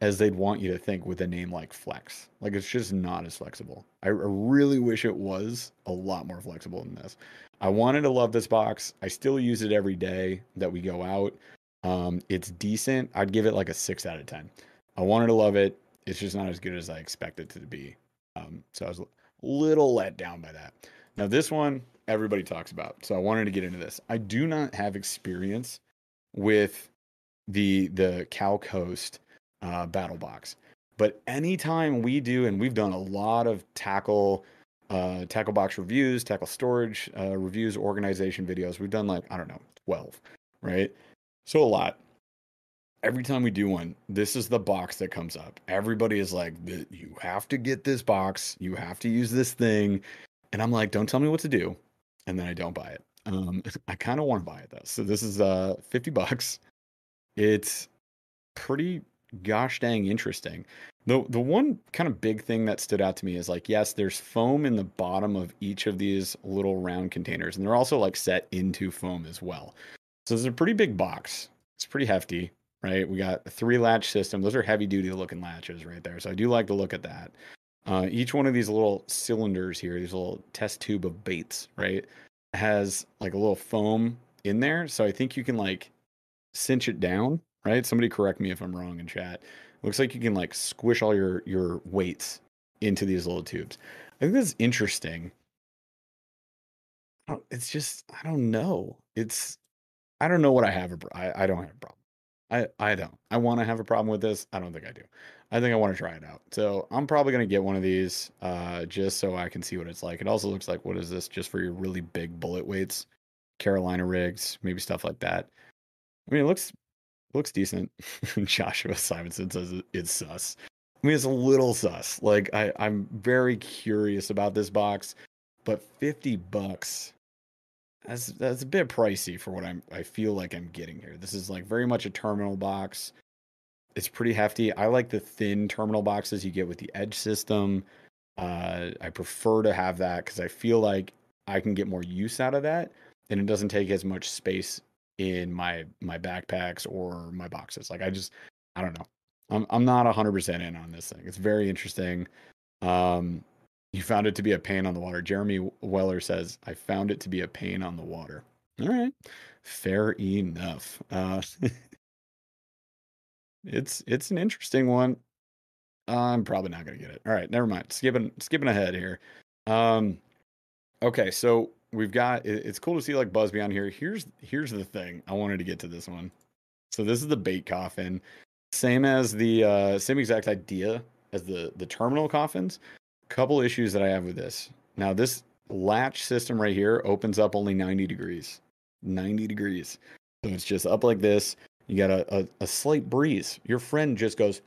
Speaker 5: as they'd want you to think with a name like Flex. Like it's just not as flexible. I, I really wish it was a lot more flexible than this. I wanted to love this box. I still use it every day that we go out. Um, it's decent. I'd give it like a six out of 10. I wanted to love it. It's just not as good as I expected it to be. Um, so I was a little let down by that. Now, this one everybody talks about. So I wanted to get into this. I do not have experience with the the Cal Coast uh, battle box. But anytime we do, and we've done a lot of tackle, uh, tackle box reviews, tackle storage uh, reviews, organization videos. We've done like I don't know, twelve, right? So a lot. Every time we do one, this is the box that comes up. Everybody is like, "You have to get this box. You have to use this thing," and I'm like, "Don't tell me what to do," and then I don't buy it. Um, I kind of want to buy it though. So this is uh 50 bucks. It's pretty gosh dang interesting. The the one kind of big thing that stood out to me is like yes, there's foam in the bottom of each of these little round containers, and they're also like set into foam as well. So it's a pretty big box. It's pretty hefty, right? We got a three latch system. Those are heavy duty looking latches right there. So I do like to look at that. Uh, each one of these little cylinders here, these little test tube of baits, right, has like a little foam in there. So I think you can like cinch it down right? Somebody correct me if I'm wrong in chat. Looks like you can like squish all your your weights into these little tubes. I think that's interesting. It's just I don't know. It's I don't know what I have. A, I I don't have a problem. I I don't. I want to have a problem with this. I don't think I do. I think I want to try it out. So I'm probably gonna get one of these uh, just so I can see what it's like. It also looks like what is this? Just for your really big bullet weights, Carolina rigs, maybe stuff like that. I mean, it looks looks decent. Joshua Simonson says it's sus. I mean, it's a little sus. Like I, I'm very curious about this box, but fifty bucks. That's that's a bit pricey for what I'm. I feel like I'm getting here. This is like very much a terminal box. It's pretty hefty. I like the thin terminal boxes you get with the Edge system. Uh, I prefer to have that because I feel like I can get more use out of that, and it doesn't take as much space in my my backpacks or my boxes. Like I just I don't know. I'm I'm not 100% in on this thing. It's very interesting. Um you found it to be a pain on the water. Jeremy Weller says, "I found it to be a pain on the water." All right. Fair enough. Uh it's it's an interesting one. I'm probably not going to get it. All right, never mind. Skipping skipping ahead here. Um okay, so we've got it's cool to see like Buzbe on here. Here's here's the thing. I wanted to get to this one. So this is the bait coffin. Same as the uh same exact idea as the the terminal coffins. Couple issues that I have with this. Now this latch system right here opens up only 90 degrees. 90 degrees. So it's just up like this. You got a, a, a slight breeze. Your friend just goes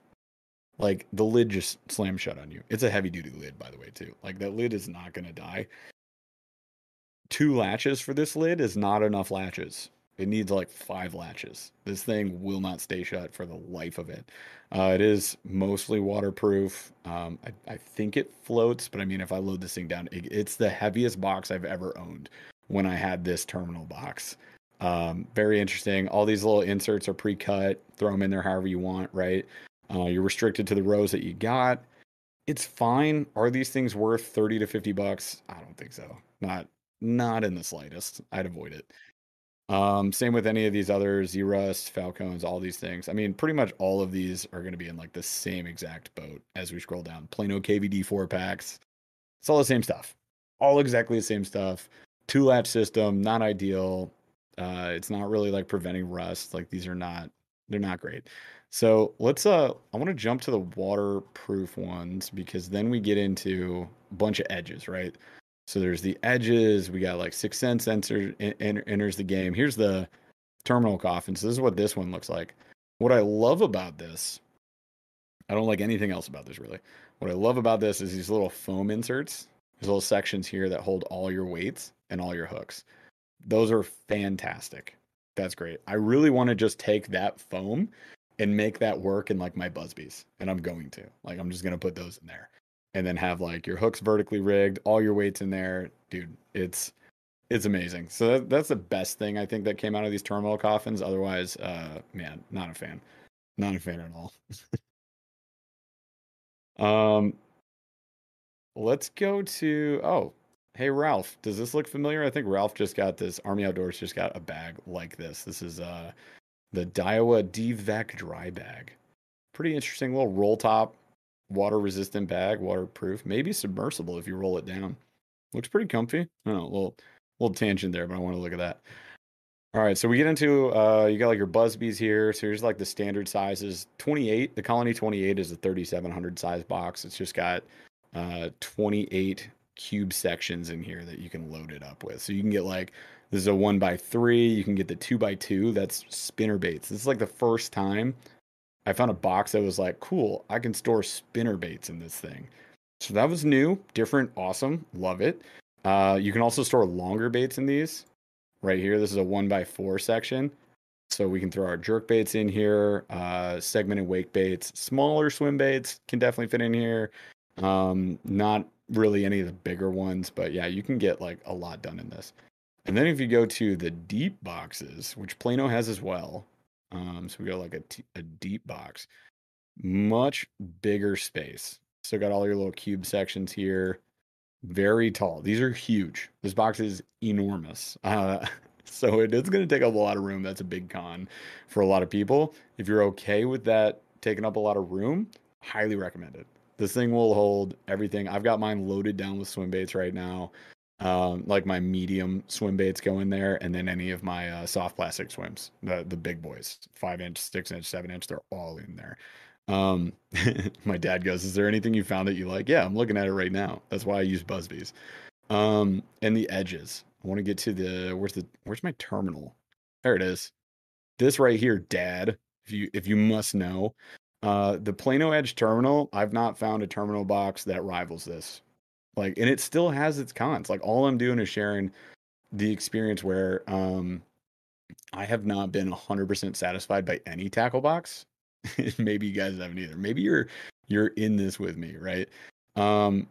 Speaker 5: like the lid just slams shut on you. It's a heavy duty lid, by the way, too. Like that lid is not gonna die two latches for this lid is not enough latches. It needs like five latches. This thing will not stay shut for the life of it. Uh, it is mostly waterproof. Um, I, I, think it floats, but I mean, if I load this thing down, it, it's the heaviest box I've ever owned when I had this terminal box. Um, very interesting. All these little inserts are pre cut. Throw them in there however you want, right? Uh, you're restricted to the rows that you got. It's fine. Are these things worth 30 to 50 bucks? I don't think so. Not not in the slightest. I'd avoid it. Um, same with any of these other Rust, Falcons, all these things. I mean, pretty much all of these are going to be in like the same exact boat as we scroll down. Plano KVD four packs. It's all the same stuff. All exactly the same stuff. Two latch system, not ideal. Uh, it's not really like preventing rust. Like these are not, they're not great. So let's uh I want to jump to the waterproof ones because then we get into a bunch of edges, right? So there's the edges. We got like 6th Sense enter, enter, enters the game. Here's the terminal coffin. So this is what this one looks like. What I love about this, I don't like anything else about this really. What I love about this is these little foam inserts, these little sections here that hold all your weights and all your hooks. Those are fantastic. That's great. I really want to just take that foam and make that work in like my Buzbes, and I'm going to. Like I'm just gonna put those in there and then have like your hooks vertically rigged, all your weights in there, dude. It's it's amazing. So that, that's the best thing I think that came out of these terminal coffins. Otherwise, uh, man, not a fan, not a fan at all. um, let's go to oh, hey Ralph, does this look familiar? I think Ralph just got this. Army Outdoors just got a bag like this. This is uh the Daiwa DVEC dry bag. Pretty interesting little roll top, water resistant bag, waterproof, maybe submersible if you roll it down. Looks pretty comfy. I don't know, a little little tangent there, but I want to look at that. All right, so we get into uh, you got like your Buzbes here. So here's like the standard sizes. 28, the Colony 28 is a 3700 size box. It's just got uh, 28 cube sections in here that you can load it up with. So you can get like this is a one by three. You can get the two by two. That's spinner baits. This is like the first time I found a box that was like, cool. I can store spinner baits in this thing. So that was new, different, awesome. Love it. Uh, you can also store longer baits in these. Right here, this is a one by four section. So we can throw our jerk baits in here, uh, segmented wake baits, smaller swim baits can definitely fit in here. Um, not really any of the bigger ones, but yeah, you can get like a lot done in this. And then if you go to the deep boxes, which Plano has as well, um, so we got like a, t- a deep box, much bigger space. So got all your little cube sections here, very tall. These are huge. This box is enormous. Uh, so it is going to take up a lot of room. That's a big con for a lot of people. If you're okay with that taking up a lot of room, highly recommended. This thing will hold everything. I've got mine loaded down with swim baits right now. Um, like my medium swim baits go in there, and then any of my uh, soft plastic swims, the the big boys, five inch, six inch, seven inch, they're all in there. Um, my dad goes, "Is there anything you found that you like?" Yeah, I'm looking at it right now. That's why I use Buzbes. Um, and the edges. I want to get to the where's the where's my terminal? There it is. This right here, Dad. If you if you must know, uh, the Plano Edge terminal. I've not found a terminal box that rivals this. Like, and it still has its cons. Like, all I'm doing is sharing the experience where um, I have not been 100% satisfied by any tackle box. Maybe you guys haven't either. Maybe you're you're in this with me, right? Um,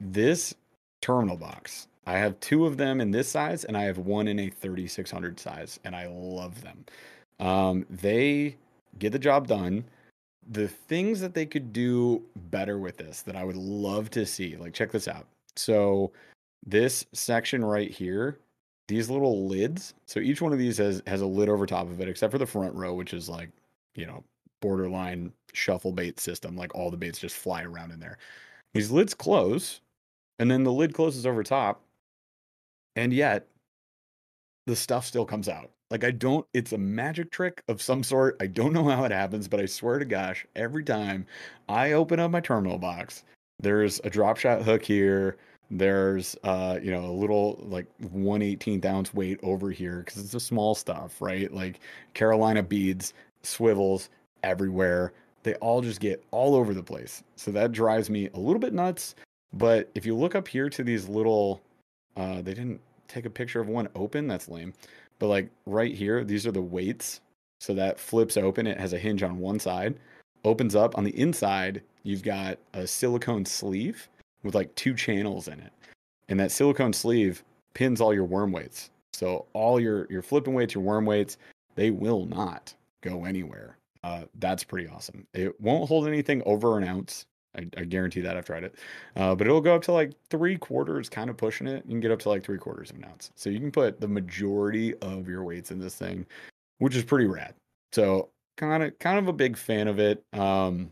Speaker 5: this terminal box. I have two of them in this size, and I have one in a 3600 size, and I love them. Um, they get the job done. The things that they could do better with this that I would love to see, like check this out. So this section right here, these little lids. So each one of these has has a lid over top of it, except for the front row, which is like, you know, borderline shuffle bait system. Like all the baits just fly around in there. These lids close, and then the lid closes over top, and yet the stuff still comes out. Like I don't it's a magic trick of some sort. I don't know how it happens, but I swear to gosh, every time I open up my terminal box, there's a drop shot hook here. There's uh, you know, a little like 118th ounce weight over here because it's the small stuff, right? Like Carolina beads, swivels everywhere. They all just get all over the place. So that drives me a little bit nuts. But if you look up here to these little uh, they didn't take a picture of one open. That's lame. But like right here, these are the weights. So that flips open. It has a hinge on one side, opens up. On the inside, you've got a silicone sleeve with like two channels in it. And that silicone sleeve pins all your worm weights. So all your your flipping weights, your worm weights, they will not go anywhere. Uh, that's pretty awesome. It won't hold anything over an ounce. I, I guarantee that I've tried it. Uh, but it'll go up to like three quarters, kind of pushing it. You can get up to like three quarters of an ounce. So you can put the majority of your weights in this thing, which is pretty rad. So kind of kind of a big fan of it. Um,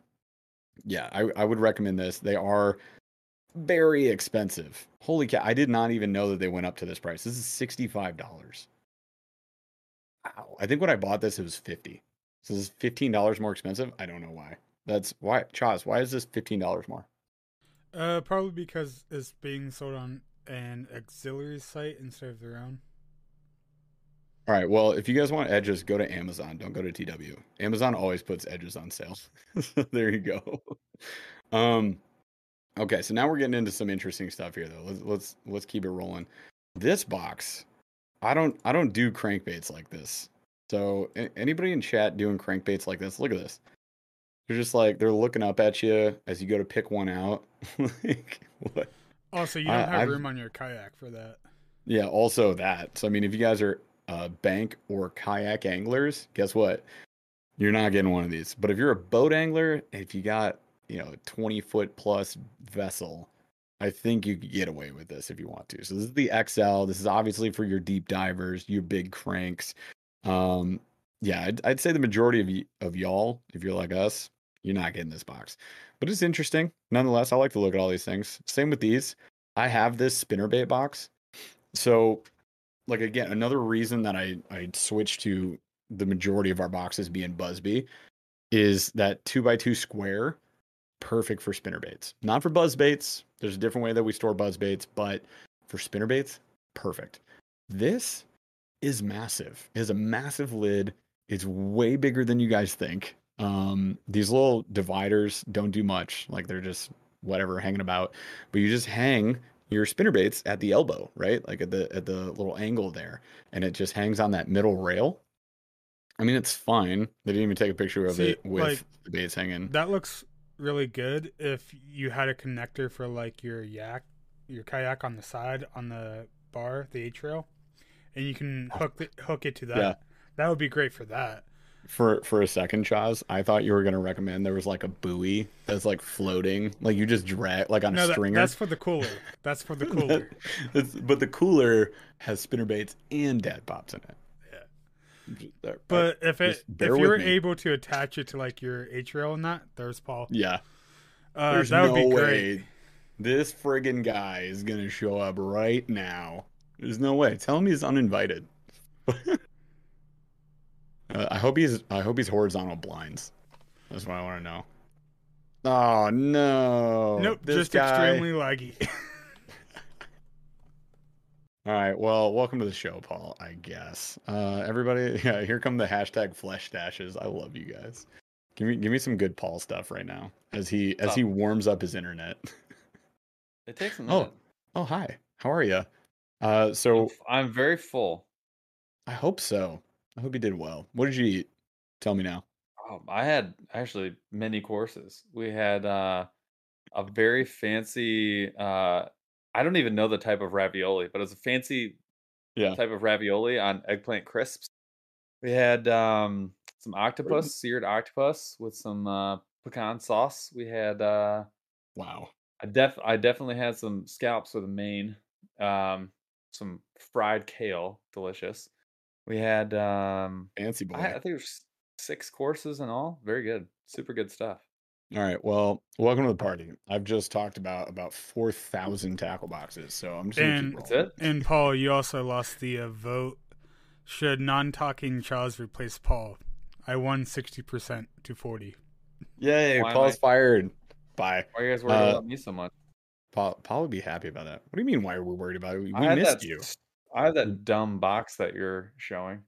Speaker 5: yeah, I, I would recommend this. They are very expensive. Holy cow! I did not even know that they went up to this price. This is sixty five dollars. Wow! I think when I bought this, it was fifty. So this is fifteen dollars more expensive. I don't know why. That's why, Chaz. Why is this fifteen dollars more?
Speaker 4: Uh, probably because it's being sold on an auxiliary site instead of their own.
Speaker 5: All right. Well, if you guys want edges, go to Amazon. Don't go to TW. Amazon always puts edges on sale. there you go. Um, okay. So now we're getting into some interesting stuff here, though. Let's let's let's keep it rolling. This box, I don't I don't do crankbaits like this. So anybody in chat doing crankbaits like this, look at this. They're just like they're looking up at you as you go to pick one out. like what?
Speaker 4: Also, you don't
Speaker 5: I-
Speaker 4: have
Speaker 5: I've-
Speaker 4: room on your kayak for that.
Speaker 5: Yeah, also that. So I mean, if you guys are uh, bank or kayak anglers, guess what? You're not getting one of these. But if you're a boat angler, if you got you know a 20 foot plus vessel, I think you could get away with this if you want to. So this is the XL. This is obviously for your deep divers, your big cranks. Um, yeah, I'd, I'd say the majority of y- of y'all, if you're like us, you're not getting this box. But it's interesting nonetheless. I like to look at all these things. Same with these. I have this spinnerbait box. So, like again, another reason that I I switched to the majority of our boxes being Buzbe is that two by two square, perfect for spinnerbaits. Not for buzz baits. There's a different way that we store buzz baits, but for spinnerbaits, perfect. This is massive. It has a massive lid. It's way bigger than you guys think. Um, these little dividers don't do much. Like they're just whatever hanging about. But you just hang your spinner baits at the elbow, right? Like at the at the little angle there, and it just hangs on that middle rail. I mean, it's fine. They didn't even take a picture of
Speaker 4: See,
Speaker 5: it with
Speaker 4: like,
Speaker 5: the baits hanging.
Speaker 4: That looks really good if you had a connector for like your yak, your kayak on the side on the bar, the H rail, and you can hook the, hook it to that.
Speaker 5: Yeah.
Speaker 4: That would be great for that.
Speaker 5: for for a second, Chaz, I thought you were gonna recommend there was like a buoy that's like floating, like you just drag like on
Speaker 4: No,
Speaker 5: a
Speaker 4: that,
Speaker 5: stringer.
Speaker 4: that's for the cooler. That's for the cooler.
Speaker 5: That's- but the cooler has spinner baits and dad pops in it. Yeah.
Speaker 4: But if it if you were
Speaker 5: me.
Speaker 4: able to attach it to like your rail and that, there's Paul.
Speaker 5: yeah,
Speaker 4: Uh,
Speaker 5: there's
Speaker 4: that would
Speaker 5: no
Speaker 4: be
Speaker 5: way
Speaker 4: great.
Speaker 5: this friggin' guy is gonna show up right now. There's no way. Tell him he's uninvited. uh, I hope he's I hope he's horizontal blinds. That's what I want to know. Oh no!
Speaker 4: Nope,
Speaker 5: This
Speaker 4: just
Speaker 5: guy-
Speaker 4: extremely laggy.
Speaker 5: All right. Well, welcome to the show, Paul. I guess. Uh, everybody, yeah. Here come the hashtag flesh dashes. I love you guys. Give me, give me some good Paul stuff right now as he as he warms up his internet.
Speaker 6: It takes a
Speaker 5: Oh.
Speaker 6: minute.
Speaker 5: oh, hi. How are you? Uh,
Speaker 6: I'm
Speaker 5: so
Speaker 6: f- I'm very full.
Speaker 5: I hope so. I hope you did well. What did you eat? Tell me now.
Speaker 6: Um, I had actually many courses. We had uh, a very fancy. Uh, I don't even know the type of ravioli, but it's a fancy
Speaker 5: Yeah.
Speaker 6: type of ravioli on eggplant crisps. We had um, some octopus, seared octopus with some uh, pecan sauce. We had uh,
Speaker 5: Wow.
Speaker 6: I def I definitely had some scallops with a main, um, some fried kale, delicious. We had um,
Speaker 5: Fancy boy.
Speaker 6: I, I think there's six courses in all. Very good, super good stuff.
Speaker 5: All right. Well, welcome to the party. I've just talked about about four thousand tackle boxes, so I'm just gonna
Speaker 4: And-
Speaker 5: keep
Speaker 6: That's it.
Speaker 4: and Paul, you also lost the uh, vote. Should non-talking Charles replace Paul? I won sixty percent to forty.
Speaker 5: Yay!
Speaker 6: Why
Speaker 5: Paul's
Speaker 6: I-
Speaker 5: fired. Bye.
Speaker 6: Why are you guys worried
Speaker 5: Uh,
Speaker 6: about me so much?
Speaker 5: Paul, Paul would be happy about that. What do you mean? Why are we worried about it? We,
Speaker 6: I
Speaker 5: we missed
Speaker 6: that.
Speaker 5: you.
Speaker 6: s- I have that dumb box that you're showing.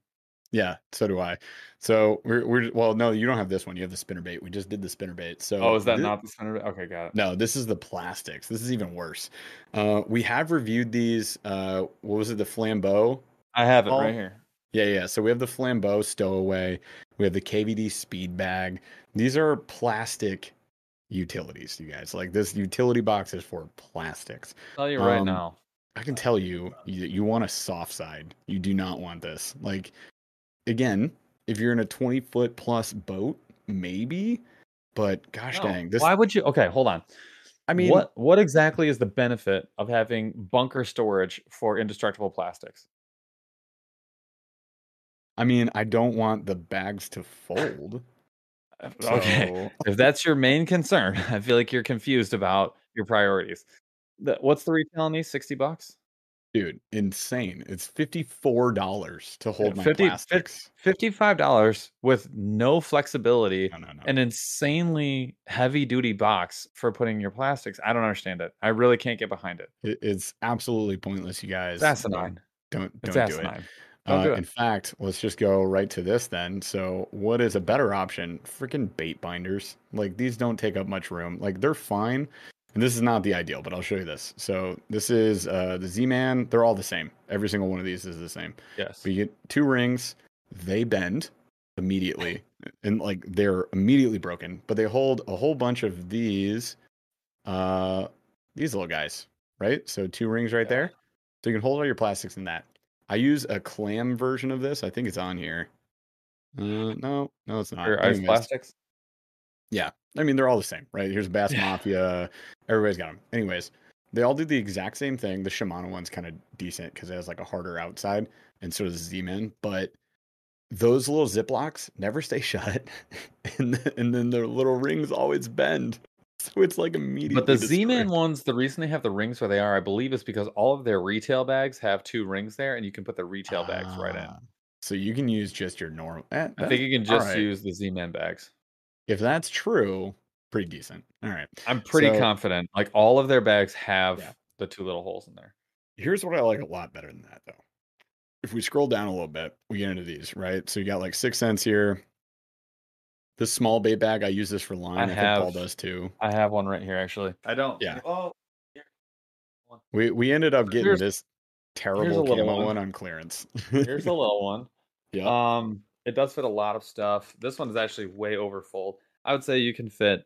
Speaker 5: Yeah, so do I. So we're we're well, no, you don't have this one. You have the spinner bait. We just did the spinner bait. So
Speaker 6: Oh, is that
Speaker 5: thi-
Speaker 6: not the center? Okay, got it.
Speaker 5: No, this is the plastics. This is even worse. Uh, we have reviewed these. Uh, what was it? The flambeau.
Speaker 6: I have it
Speaker 5: Oh.
Speaker 6: right here.
Speaker 5: Yeah, yeah. So we have the flambeau stowaway. We have the KVD speed bag. These are plastic utilities, you guys. Like this utility box is for plastics.
Speaker 6: I'll tell you right
Speaker 5: Um,
Speaker 6: now.
Speaker 5: I can tell you, you, you want a soft side. You do not want this. Like, again, if you're in a 20 foot plus boat, maybe. But gosh
Speaker 6: No,
Speaker 5: dang, this.
Speaker 6: Why would you? Okay, hold on.
Speaker 5: I mean,
Speaker 6: what what exactly is the benefit of having bunker storage for indestructible plastics?
Speaker 5: I mean, I don't want the bags to fold.
Speaker 6: Okay,
Speaker 5: so-
Speaker 6: if that's your main concern, I feel like you're confused about your priorities. The- What's the retail on these? Sixty bucks.
Speaker 5: dude, insane. It's $54 to hold my
Speaker 6: 50
Speaker 5: plastics.
Speaker 6: Fifty-five dollars with no flexibility,
Speaker 5: No, no, no.
Speaker 6: an insanely heavy-duty box for putting your plastics. I don't understand it. I really can't get behind it.
Speaker 5: It- it's absolutely pointless, you guys.
Speaker 6: It's asinine.
Speaker 5: Don't
Speaker 6: It's
Speaker 5: don't do it.
Speaker 6: Don't
Speaker 5: Uh,
Speaker 6: do it.
Speaker 5: in fact, let's just go right to this then. So, what is a better option? Freaking bait binders. Like these don't take up much room. Like they're fine. And this is not the ideal, but I'll show you this. So, this is uh, the Z-Man. They're all the same. Every single one of these is the same.
Speaker 6: Yes.
Speaker 5: But you get two rings. They bend immediately. and like they're immediately broken, but they hold a whole bunch of these, uh, these little guys, right? So two rings right
Speaker 6: Yeah.
Speaker 5: there. So you can hold all your plastics in that. I use a clam version of this. I think it's on here. Uh, no, no, it's not.
Speaker 6: Your ice plastics. Yeah.
Speaker 5: I mean, they're all the same, right? Here's Bass. Mafia. Everybody's got them. Anyways, they all do the exact same thing. The Shimano one's kind of decent because it has like a harder outside, and so does the Z-Man. But those little Ziplocs never stay shut, and th- and then the little rings always bend, so it's like immediately.
Speaker 6: But the Z-Man ones, the reason they have the rings where they are, I believe, is because all of their retail bags have two rings there, and you can put the retail bags right in.
Speaker 5: Ah, So you can use just your normal. eh,
Speaker 6: I think you can just
Speaker 5: right.
Speaker 6: use the Z-Man bags.
Speaker 5: If that's true, pretty decent. All right.
Speaker 6: I'm pretty
Speaker 5: So-
Speaker 6: confident. Like all of their bags have
Speaker 5: Yeah.
Speaker 6: the two little holes in there.
Speaker 5: Here's what I like a lot better than that, though. If we scroll down a little bit, we get into these, right? So you got like 6th Sense here. This small bait bag, I use this for line. I, think Paul does too.
Speaker 6: I have one right here, actually. I don't.
Speaker 5: Yeah.
Speaker 6: Oh,
Speaker 5: We we ended up getting
Speaker 6: Here's-
Speaker 5: this terrible
Speaker 6: little
Speaker 5: camo
Speaker 6: one.
Speaker 5: one. on clearance.
Speaker 6: here's a little one.
Speaker 5: yeah.
Speaker 6: Um, it does fit a lot of stuff. This one is actually way over full. I would say you can fit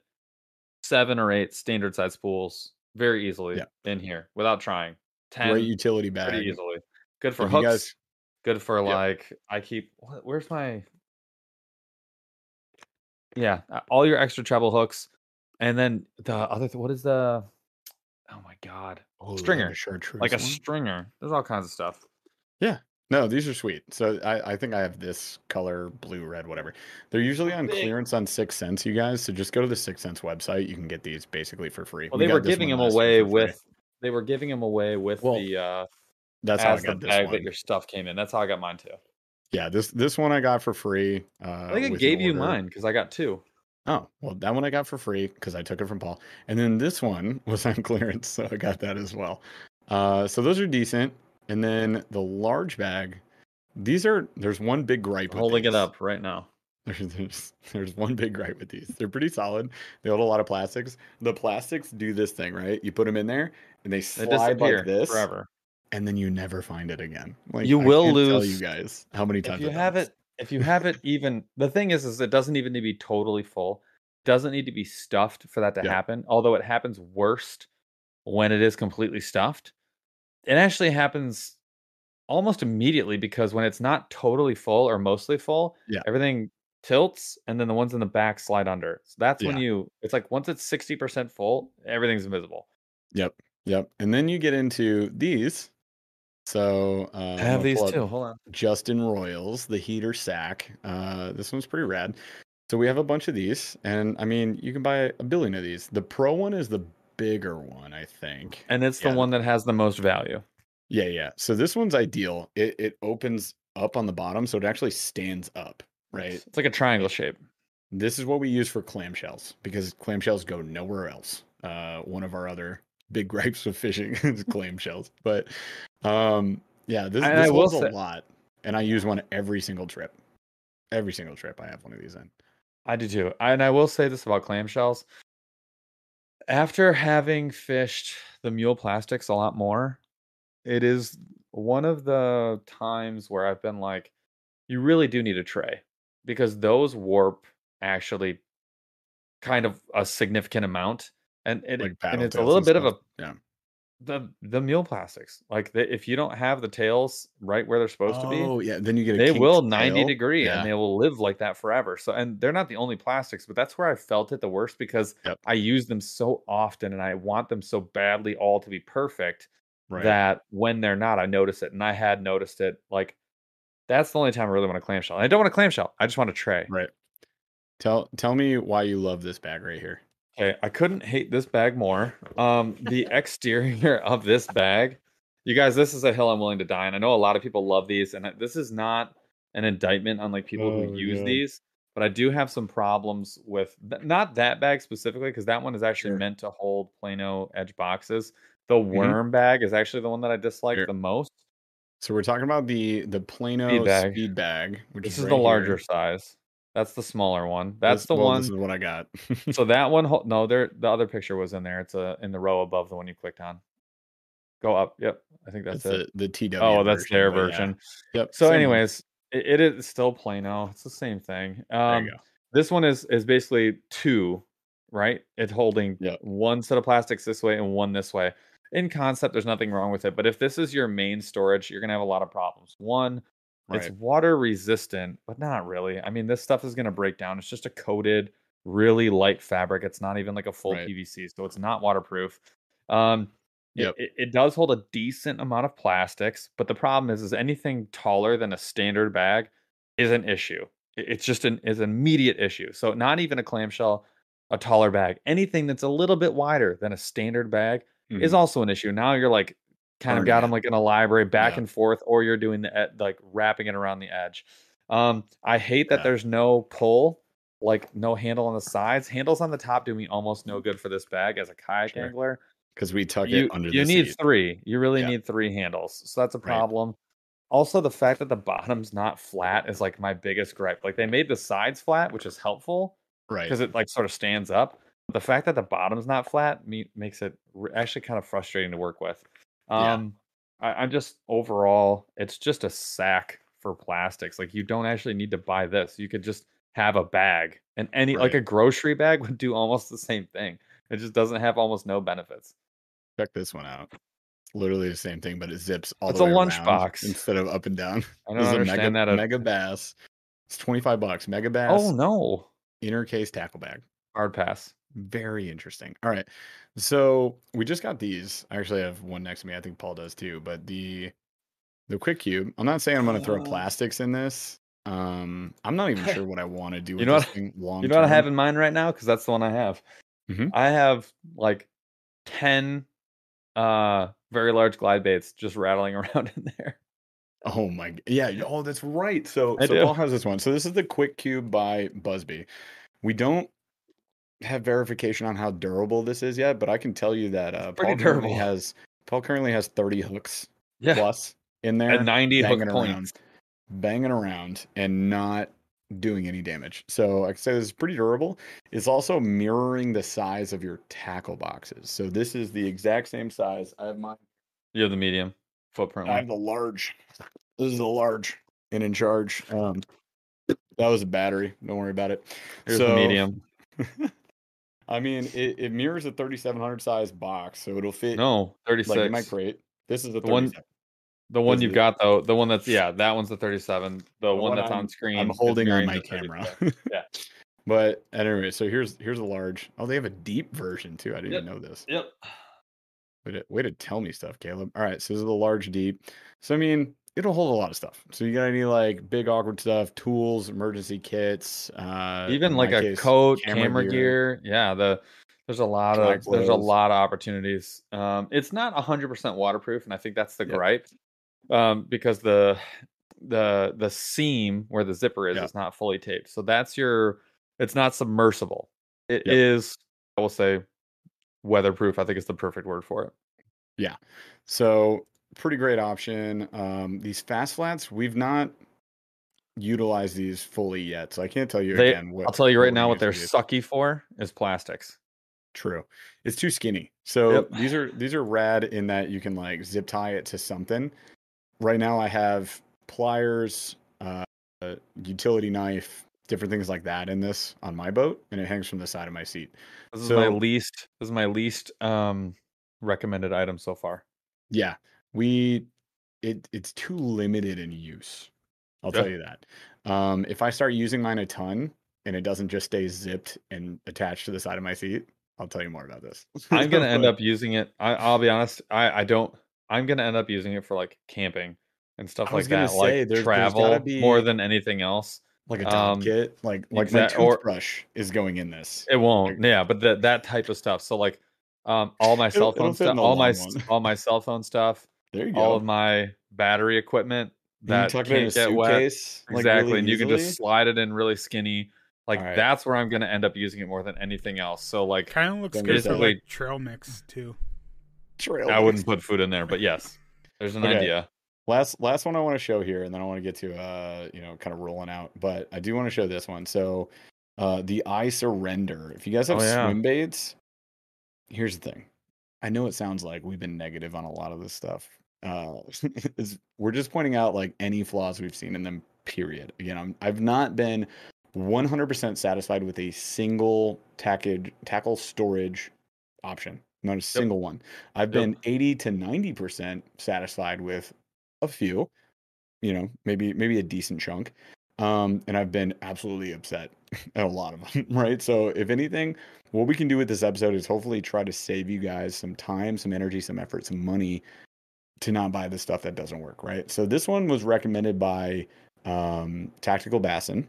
Speaker 6: seven or eight standard size pools very easily
Speaker 5: Yeah.
Speaker 6: in here without trying. Ten
Speaker 5: Great utility bag.
Speaker 6: pretty easily. Good for
Speaker 5: If
Speaker 6: hooks.
Speaker 5: guys-
Speaker 6: good for
Speaker 5: Yep.
Speaker 6: like I keep. Where's my? Yeah, all your extra treble hooks, and then the other. Th- what is the? Oh my god!
Speaker 5: Oh,
Speaker 6: stringer.
Speaker 5: chartreuse
Speaker 6: like a stringer. There's all kinds of stuff.
Speaker 5: No, these are sweet. So I, I think I have this color, blue, red, whatever. They're usually on
Speaker 6: big.
Speaker 5: clearance on 6th Sense, you guys. So just go to the 6th Sense website. You can get these basically for free.
Speaker 6: Well,
Speaker 5: We
Speaker 6: they were giving them away with. They were giving them away with
Speaker 5: Well,
Speaker 6: the uh
Speaker 5: That's how I
Speaker 6: the
Speaker 5: got this
Speaker 6: bag
Speaker 5: one.
Speaker 6: that your stuff came in. That's how I got mine too.
Speaker 5: Yeah, this this one I got for free. Uh,
Speaker 6: I think I gave you mine because I got two.
Speaker 5: Oh, well, that one I got for free because I took it from Paul. And then this one was on clearance, so I got that as well. Uh, so those are decent. And then the large bag, these are there's one big gripe. with
Speaker 6: Holding it
Speaker 5: these.
Speaker 6: up right now.
Speaker 5: There's, there's there's one big gripe with these. They're pretty solid. They hold a lot of plastics. The plastics do this thing, right? You put them in there and they
Speaker 6: They
Speaker 5: slide
Speaker 6: disappear
Speaker 5: like this,
Speaker 6: forever.
Speaker 5: and then you never find it again. Like
Speaker 6: You
Speaker 5: I
Speaker 6: will lose-
Speaker 5: you guys how many times
Speaker 6: If you
Speaker 5: done
Speaker 6: it, if you have it, even the thing is, is it doesn't even need to be totally full. Doesn't need to be stuffed for that to happen. Although it happens worst when it is completely stuffed. It actually happens almost immediately because when it's not totally full or mostly full,
Speaker 5: Yeah.
Speaker 6: everything tilts and then the ones in the back slide under. So that's when you it's like once it's 60% full, everything's invisible.
Speaker 5: Yep, yep. And then you get into these. So uh,
Speaker 6: I have these too. Hold on.
Speaker 5: Justin Royals, the heater sack. Uh, this one's pretty rad. So we have a bunch of these, and I mean, you can buy a billion of these. The pro one is the bigger one, I think.
Speaker 6: And it's
Speaker 5: Yeah.
Speaker 6: the one that has the most value.
Speaker 5: Yeah, yeah. So this one's ideal. It it opens up on the bottom, so it actually stands up, right?
Speaker 6: It's like a triangle shape.
Speaker 5: This is what we use for clamshells because clamshells go nowhere else. Uh, one of our other big gripes with fishing is clamshells. But um, yeah, this,
Speaker 6: And
Speaker 5: this holds a lot, and I use one every single trip. Every single trip, I have one of these in.
Speaker 6: I do too. And I will say this about clamshells. After having fished the mule plastics a lot more, it is one of the times where I've been like, you really do need a tray because those warp actually kind of a significant amount. And it,
Speaker 5: Like
Speaker 6: and it's a little bit of a
Speaker 5: yeah.
Speaker 6: The the mule plastics like the, if you don't have the tails right where they're supposed to be
Speaker 5: Oh yeah, then you get a
Speaker 6: they will 90
Speaker 5: tail.
Speaker 6: degree
Speaker 5: Yeah.
Speaker 6: and they will live like that forever so and they're not the only plastics but that's where i felt it the worst because
Speaker 5: Yep.
Speaker 6: i use them so often and i want them so badly all to be perfect
Speaker 5: right.
Speaker 6: that when they're not i notice it and i had noticed it like that's the only time i really want a clamshell And i don't want a clamshell i just want a tray
Speaker 5: right. Tell tell me why you love this bag right here.
Speaker 6: Okay, I couldn't hate this bag more. Um, the exterior of this bag, you guys, this is a hill I'm willing to die on. I know a lot of people love these, and this is not an indictment on like people
Speaker 5: Oh,
Speaker 6: who use
Speaker 5: yeah.
Speaker 6: these, but I do have some problems with th- not that bag specifically because that one is actually
Speaker 5: Sure.
Speaker 6: meant to hold Plano edge boxes. The worm bag is actually the one that I dislike
Speaker 5: Sure.
Speaker 6: the most.
Speaker 5: So we're talking about the the Plano speed
Speaker 6: bag.
Speaker 5: bag, which
Speaker 6: This
Speaker 5: is
Speaker 6: is
Speaker 5: right
Speaker 6: the
Speaker 5: here.
Speaker 6: larger size. That's the smaller one. That's
Speaker 5: This-
Speaker 6: the
Speaker 5: well,
Speaker 6: one.
Speaker 5: This is what I got.
Speaker 6: so that one no there the other picture was in there it's a in the row above the one you clicked on go up yep i think that's
Speaker 5: That's
Speaker 6: it
Speaker 5: the the TW.
Speaker 6: oh that's their
Speaker 5: but yeah.
Speaker 6: version
Speaker 5: Yep.
Speaker 6: so anyways It, it is still Plano. It's the same thing.
Speaker 5: There
Speaker 6: Um,
Speaker 5: you go.
Speaker 6: this one is is basically two, right? It's holding
Speaker 5: Yep.
Speaker 6: one set of plastics this way and one this way. In concept, there's nothing wrong with it, but if this is your main storage, you're gonna have a lot of problems. One, it's water resistant, but not really. I mean, this stuff is gonna break down. It's just a coated, really light fabric. It's not even like a full
Speaker 5: Right.
Speaker 6: PVC, so it's not waterproof. Um, it-
Speaker 5: Yep.
Speaker 6: it, it does hold a decent amount of plastics, but the problem is, is anything taller than a standard bag is an issue. It- It's just an is an immediate issue. So not even a clamshell, a taller bag, anything that's a little bit wider than a standard bag is
Speaker 5: Mhm.
Speaker 6: also an issue. Now you're like kind of got them like in a library back
Speaker 5: Yeah.
Speaker 6: and forth, or you're doing the ed- like wrapping it around the edge. Um, I hate that
Speaker 5: Yeah.
Speaker 6: there's no pull, like no handle on the sides. Handles on the top do me almost no good for this bag as a kayak
Speaker 5: Sure.
Speaker 6: angler.
Speaker 5: because we tuck
Speaker 6: You
Speaker 5: it under the you
Speaker 6: need
Speaker 5: seat.
Speaker 6: three. You really
Speaker 5: Yeah.
Speaker 6: need three handles. So that's a
Speaker 5: Right.
Speaker 6: problem. Also, the fact that the bottom's not flat is like my biggest gripe. Like they made the sides flat, which is helpful
Speaker 5: Right.
Speaker 6: because it like sort of stands up. But the fact that the bottom's not flat me- makes it r- actually kind of frustrating to work with.
Speaker 5: Yeah.
Speaker 6: Um, I, I'm just overall, it's just a sack for plastics. Like you don't actually need to buy this. You could just have a bag, and any like a grocery bag would do almost the same thing. It just doesn't have almost no benefits.
Speaker 5: Check this one out. It's literally the same thing, but it zips all
Speaker 6: It's
Speaker 5: the
Speaker 6: a
Speaker 5: way
Speaker 6: lunchbox.
Speaker 5: instead of up and down.
Speaker 6: I don't
Speaker 5: is a
Speaker 6: understand
Speaker 5: mega,
Speaker 6: that. at-
Speaker 5: Megabass. It's twenty five bucks. Megabass.
Speaker 6: oh no,
Speaker 5: Inner case tackle bag.
Speaker 6: Hard pass.
Speaker 5: Very interesting. All right. So we just got these. I actually have one next to me. I think Paul does too. But the the quick cube. I'm not saying I'm going to throw
Speaker 6: Oh.
Speaker 5: plastics in this. Um, I'm not even sure what I want to do with
Speaker 6: know what- You know what I have in mind right now? Because that's the one I have.
Speaker 5: Mhm.
Speaker 6: I have like ten uh very large glide baits just rattling around in there.
Speaker 5: Oh my yeah, oh that's right. So
Speaker 6: I
Speaker 5: so
Speaker 6: do.
Speaker 5: Paul has this one. So this is the Quick Cube by Buzbe. We don't have verification on how durable this is yet, but I can tell you that uh Paul currently has Paul currently has 30 hooks
Speaker 6: Yeah,
Speaker 5: plus in there
Speaker 6: and ninety hook
Speaker 5: banging
Speaker 6: points.
Speaker 5: around, banging around and not doing any damage. So I said, this is pretty durable. It's also mirroring the size of your tackle boxes. So this is the exact same size. I have mine.
Speaker 6: You have the medium footprint.
Speaker 5: I have the large. This is the large and in charge. Um, that was a battery. Don't worry about it.
Speaker 6: Here's
Speaker 5: so,
Speaker 6: the medium.
Speaker 5: I mean, it, it mirrors a 3700 size box, so it'll fit
Speaker 6: No, thirty
Speaker 5: like in my crate. This is
Speaker 6: The one- The one
Speaker 5: This
Speaker 6: you've got though, the one that's yeah, that one's the thirty seven. The, one
Speaker 5: one
Speaker 6: that's
Speaker 5: I'm-
Speaker 6: on screen.
Speaker 5: I'm holding on my camera.
Speaker 6: Yeah.
Speaker 5: But anyway, so here's here's a large. Oh, they have a deep version too. I didn't
Speaker 6: Yep.
Speaker 5: even know this.
Speaker 6: Yep.
Speaker 5: Way to, way to tell me stuff, Caleb. All right, so this is the large deep. So I mean, it'll hold a lot of stuff. So you got any like big awkward stuff, tools, emergency kits, uh,
Speaker 6: Even like a
Speaker 5: case,
Speaker 6: coat, camera, gear. Yeah, the there's a lot of there's a lot of opportunities. Um, it's not hundred percent waterproof, and I think that's the gripe. Um, because the the the seam where the zipper is is not fully taped. So that's your it's not submersible. It is
Speaker 5: Yep.
Speaker 6: I will say weatherproof. I think is the perfect word for it. Yeah.
Speaker 5: So pretty great option. Um, these fast flats, we've not utilized these fully yet, so I can't tell you
Speaker 6: They-
Speaker 5: again. What
Speaker 6: I'll tell you right now what they're
Speaker 5: these.
Speaker 6: sucky for is plastics.
Speaker 5: True. It's too skinny. So
Speaker 6: Yep.
Speaker 5: these are these are rad in that you can like zip tie it to something. Right now I have pliers, uh, a utility knife, different things like that in this on my boat, and it hangs from the side of my seat.
Speaker 6: This is my least this is my least um recommended item so far.
Speaker 5: Yeah, we it it's too limited in use. I'll
Speaker 6: Yeah.
Speaker 5: tell you that. Um, if I start using mine a ton and it doesn't just stay zipped and attached to the side of my seat, I'll tell you more about this.
Speaker 6: I'm gonna end up using it. I, I'll be honest. I, I don't. I'm gonna end up using it for like camping and stuff like that,
Speaker 5: say,
Speaker 6: like
Speaker 5: there's- there's
Speaker 6: travel
Speaker 5: gotta
Speaker 6: more than anything else.
Speaker 5: like a top
Speaker 6: um,
Speaker 5: kit, like like my
Speaker 6: exact- or-
Speaker 5: toothbrush is going in this.
Speaker 6: It won't. Yeah, but that that type of stuff. So like, um, all my cell phone stuff, all my
Speaker 5: one.
Speaker 6: all my cell phone stuff,
Speaker 5: There you go.
Speaker 6: all of my battery equipment
Speaker 5: You
Speaker 6: that
Speaker 5: tuck it in a
Speaker 6: can't get wet.
Speaker 5: suitcase, like,
Speaker 6: Exactly,
Speaker 5: really
Speaker 6: and you can just slide it in really skinny. Like
Speaker 5: Alright.
Speaker 6: that's where I'm gonna end up using it more than anything else. So like,
Speaker 4: Kind of looks
Speaker 5: Then
Speaker 4: good for like trail mix too.
Speaker 5: Trail
Speaker 6: I
Speaker 5: mix.
Speaker 6: wouldn't put food in there, but yes, there's an
Speaker 5: Okay.
Speaker 6: idea.
Speaker 5: Last last one I want to show here, and then I want to get to uh you know kind of rolling out, but I do want to show this one. So uh the I surrender. If you guys have
Speaker 6: Oh, yeah.
Speaker 5: swim baits, here's the thing. I know it sounds like we've been negative on a lot of this stuff. Uh is we're just pointing out like any flaws we've seen in them Period. Again, I'm, I've not been 100% satisfied with a single tackle tackle storage option. Not a single one. I've
Speaker 6: Yep.
Speaker 5: been 80 to 90% satisfied with a few, you know, maybe maybe a decent chunk. Um, and I've been absolutely upset a lot of them, right? So if anything, what we can do with this episode is hopefully try to save you guys some time, some energy, some effort, some money to not buy the stuff that doesn't work, right? So this one was recommended by um, Tactical Bassin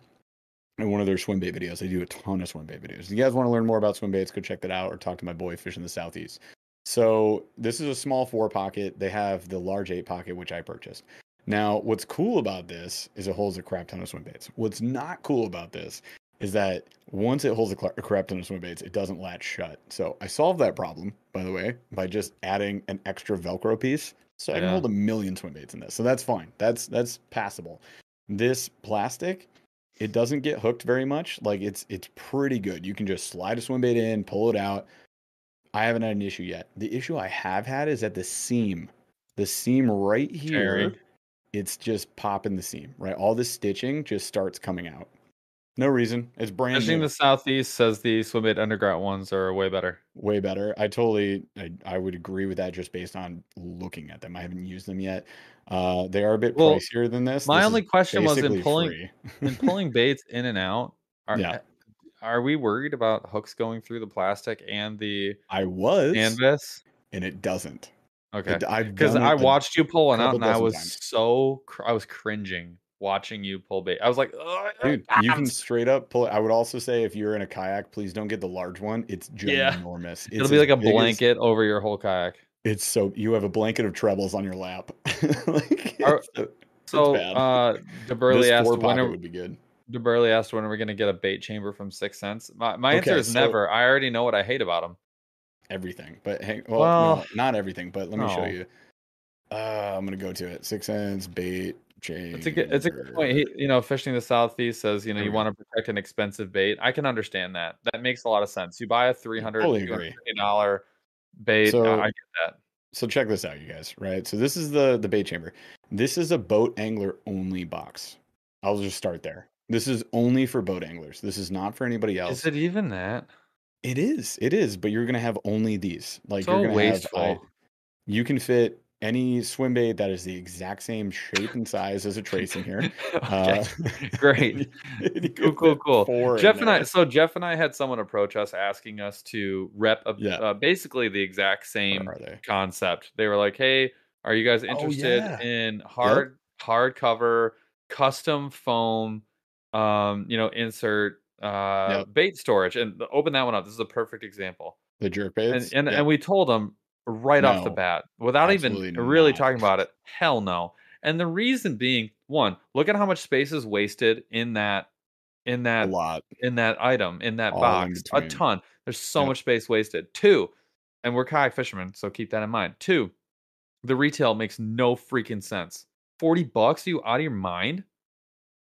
Speaker 5: in one of their swim bait videos. They do a ton of swim bait videos. If you guys want to learn more about swim baits, go check that out or talk to my boy Fish in the Southeast. So this is a small four pocket. They have the large eight pocket, which I purchased. Now, what's cool about this is it holds a crap ton of swim baits. What's not cool about this is that once it holds a, cl- a crap ton of swim baits, it doesn't latch shut. So I solved that problem, by the way, by just adding an extra Velcro piece. So I can hold a million swim baits in this. So that's fine. That's that's passable. This plastic, it doesn't get hooked very much. Like it's it's pretty good. You can just slide a swim bait in, pull it out. I haven't had an issue yet. The issue I have had is at the seam. The seam right here, it's just popping the seam, right? All the stitching just starts coming out. No reason. It's brand
Speaker 6: Fishing
Speaker 5: new.
Speaker 6: the southeast says the swim bait underground ones are way better.
Speaker 5: way better. I totally, I, I would agree with that just based on looking at them. I haven't used them yet. Uh, they are a bit
Speaker 6: Well,
Speaker 5: pricier than this.
Speaker 6: my
Speaker 5: This
Speaker 6: only question was in pulling- in pulling baits in and out. Are,
Speaker 5: Yeah.
Speaker 6: Are we worried about hooks going through the plastic and the
Speaker 5: I was,
Speaker 6: canvas?
Speaker 5: and it doesn't.
Speaker 6: Okay.
Speaker 5: It- I've
Speaker 6: Because I watched you pull one out, and I was
Speaker 5: times.
Speaker 6: so I was cringing watching you pull bait. I was like, "Ugh,
Speaker 5: Dude, you can
Speaker 6: ah."
Speaker 5: straight up pull it. I would also say if you're in a kayak, please don't get the large one. It's
Speaker 6: Yeah.
Speaker 5: ginormous. It's
Speaker 6: It'll be like a
Speaker 5: big as-
Speaker 6: blanket over your whole kayak.
Speaker 5: it's so you have a blanket of trebles on your lap. like,
Speaker 6: Are-
Speaker 5: it's so- bad.
Speaker 6: uh DeBurley asked when are,
Speaker 5: would be good.
Speaker 6: DeBurley asked when are we gonna get a bait chamber from 6th Sense? My my answer is
Speaker 5: so-
Speaker 6: never. I already know what I hate about them.
Speaker 5: everything. But hang well,
Speaker 6: Well,
Speaker 5: no, not everything, but let me show you. Uh, I'm gonna go to it. 6th Sense, bait,
Speaker 6: It's a good, it's a good point. He, you know, fishing the southeast says you know you want to protect an expensive bait. I can understand that. That makes a lot of sense. You buy a 300
Speaker 5: Totally agree.
Speaker 6: dollar bait.
Speaker 5: So-
Speaker 6: I get that.
Speaker 5: So check this out, you guys. Right. So this is the the bait chamber. This is a boat angler only box. I'll just start there. This is only for boat anglers. This is not for anybody else.
Speaker 6: Is it even that?
Speaker 5: It is. It is. But you're gonna have only these. Like
Speaker 6: so
Speaker 5: you're gonna
Speaker 6: wasteful.
Speaker 5: have. I, you can fit any swim bait that is the exact same shape and size as a tracing here.
Speaker 6: okay.
Speaker 5: Uh,
Speaker 6: Great. cool, cool, cool. Jeff and I, so Jeff and I had someone approach us asking us to rep a,
Speaker 5: Yeah.
Speaker 6: uh, basically the exact same
Speaker 5: they?
Speaker 6: concept. They were like, "Hey, are you guys interested
Speaker 5: Oh, yeah.
Speaker 6: in hard hardcover custom foam um, you know, insert uh
Speaker 5: Yep.
Speaker 6: bait storage?" And open that one up. This is a perfect example.
Speaker 5: The jerk
Speaker 6: And
Speaker 5: baits.
Speaker 6: and,
Speaker 5: Yeah.
Speaker 6: and we told them right off the bat without even really
Speaker 5: not.
Speaker 6: talking about it. Hell no. And the reason being, one, look at how much space is wasted in that in
Speaker 5: a
Speaker 6: that
Speaker 5: lot.
Speaker 6: in that item in that
Speaker 5: All in
Speaker 6: box a ton there's so
Speaker 5: Yep.
Speaker 6: much space wasted two and we're kayak fishermen so keep that in mind two the retail makes no freaking sense 40 bucks you out of your mind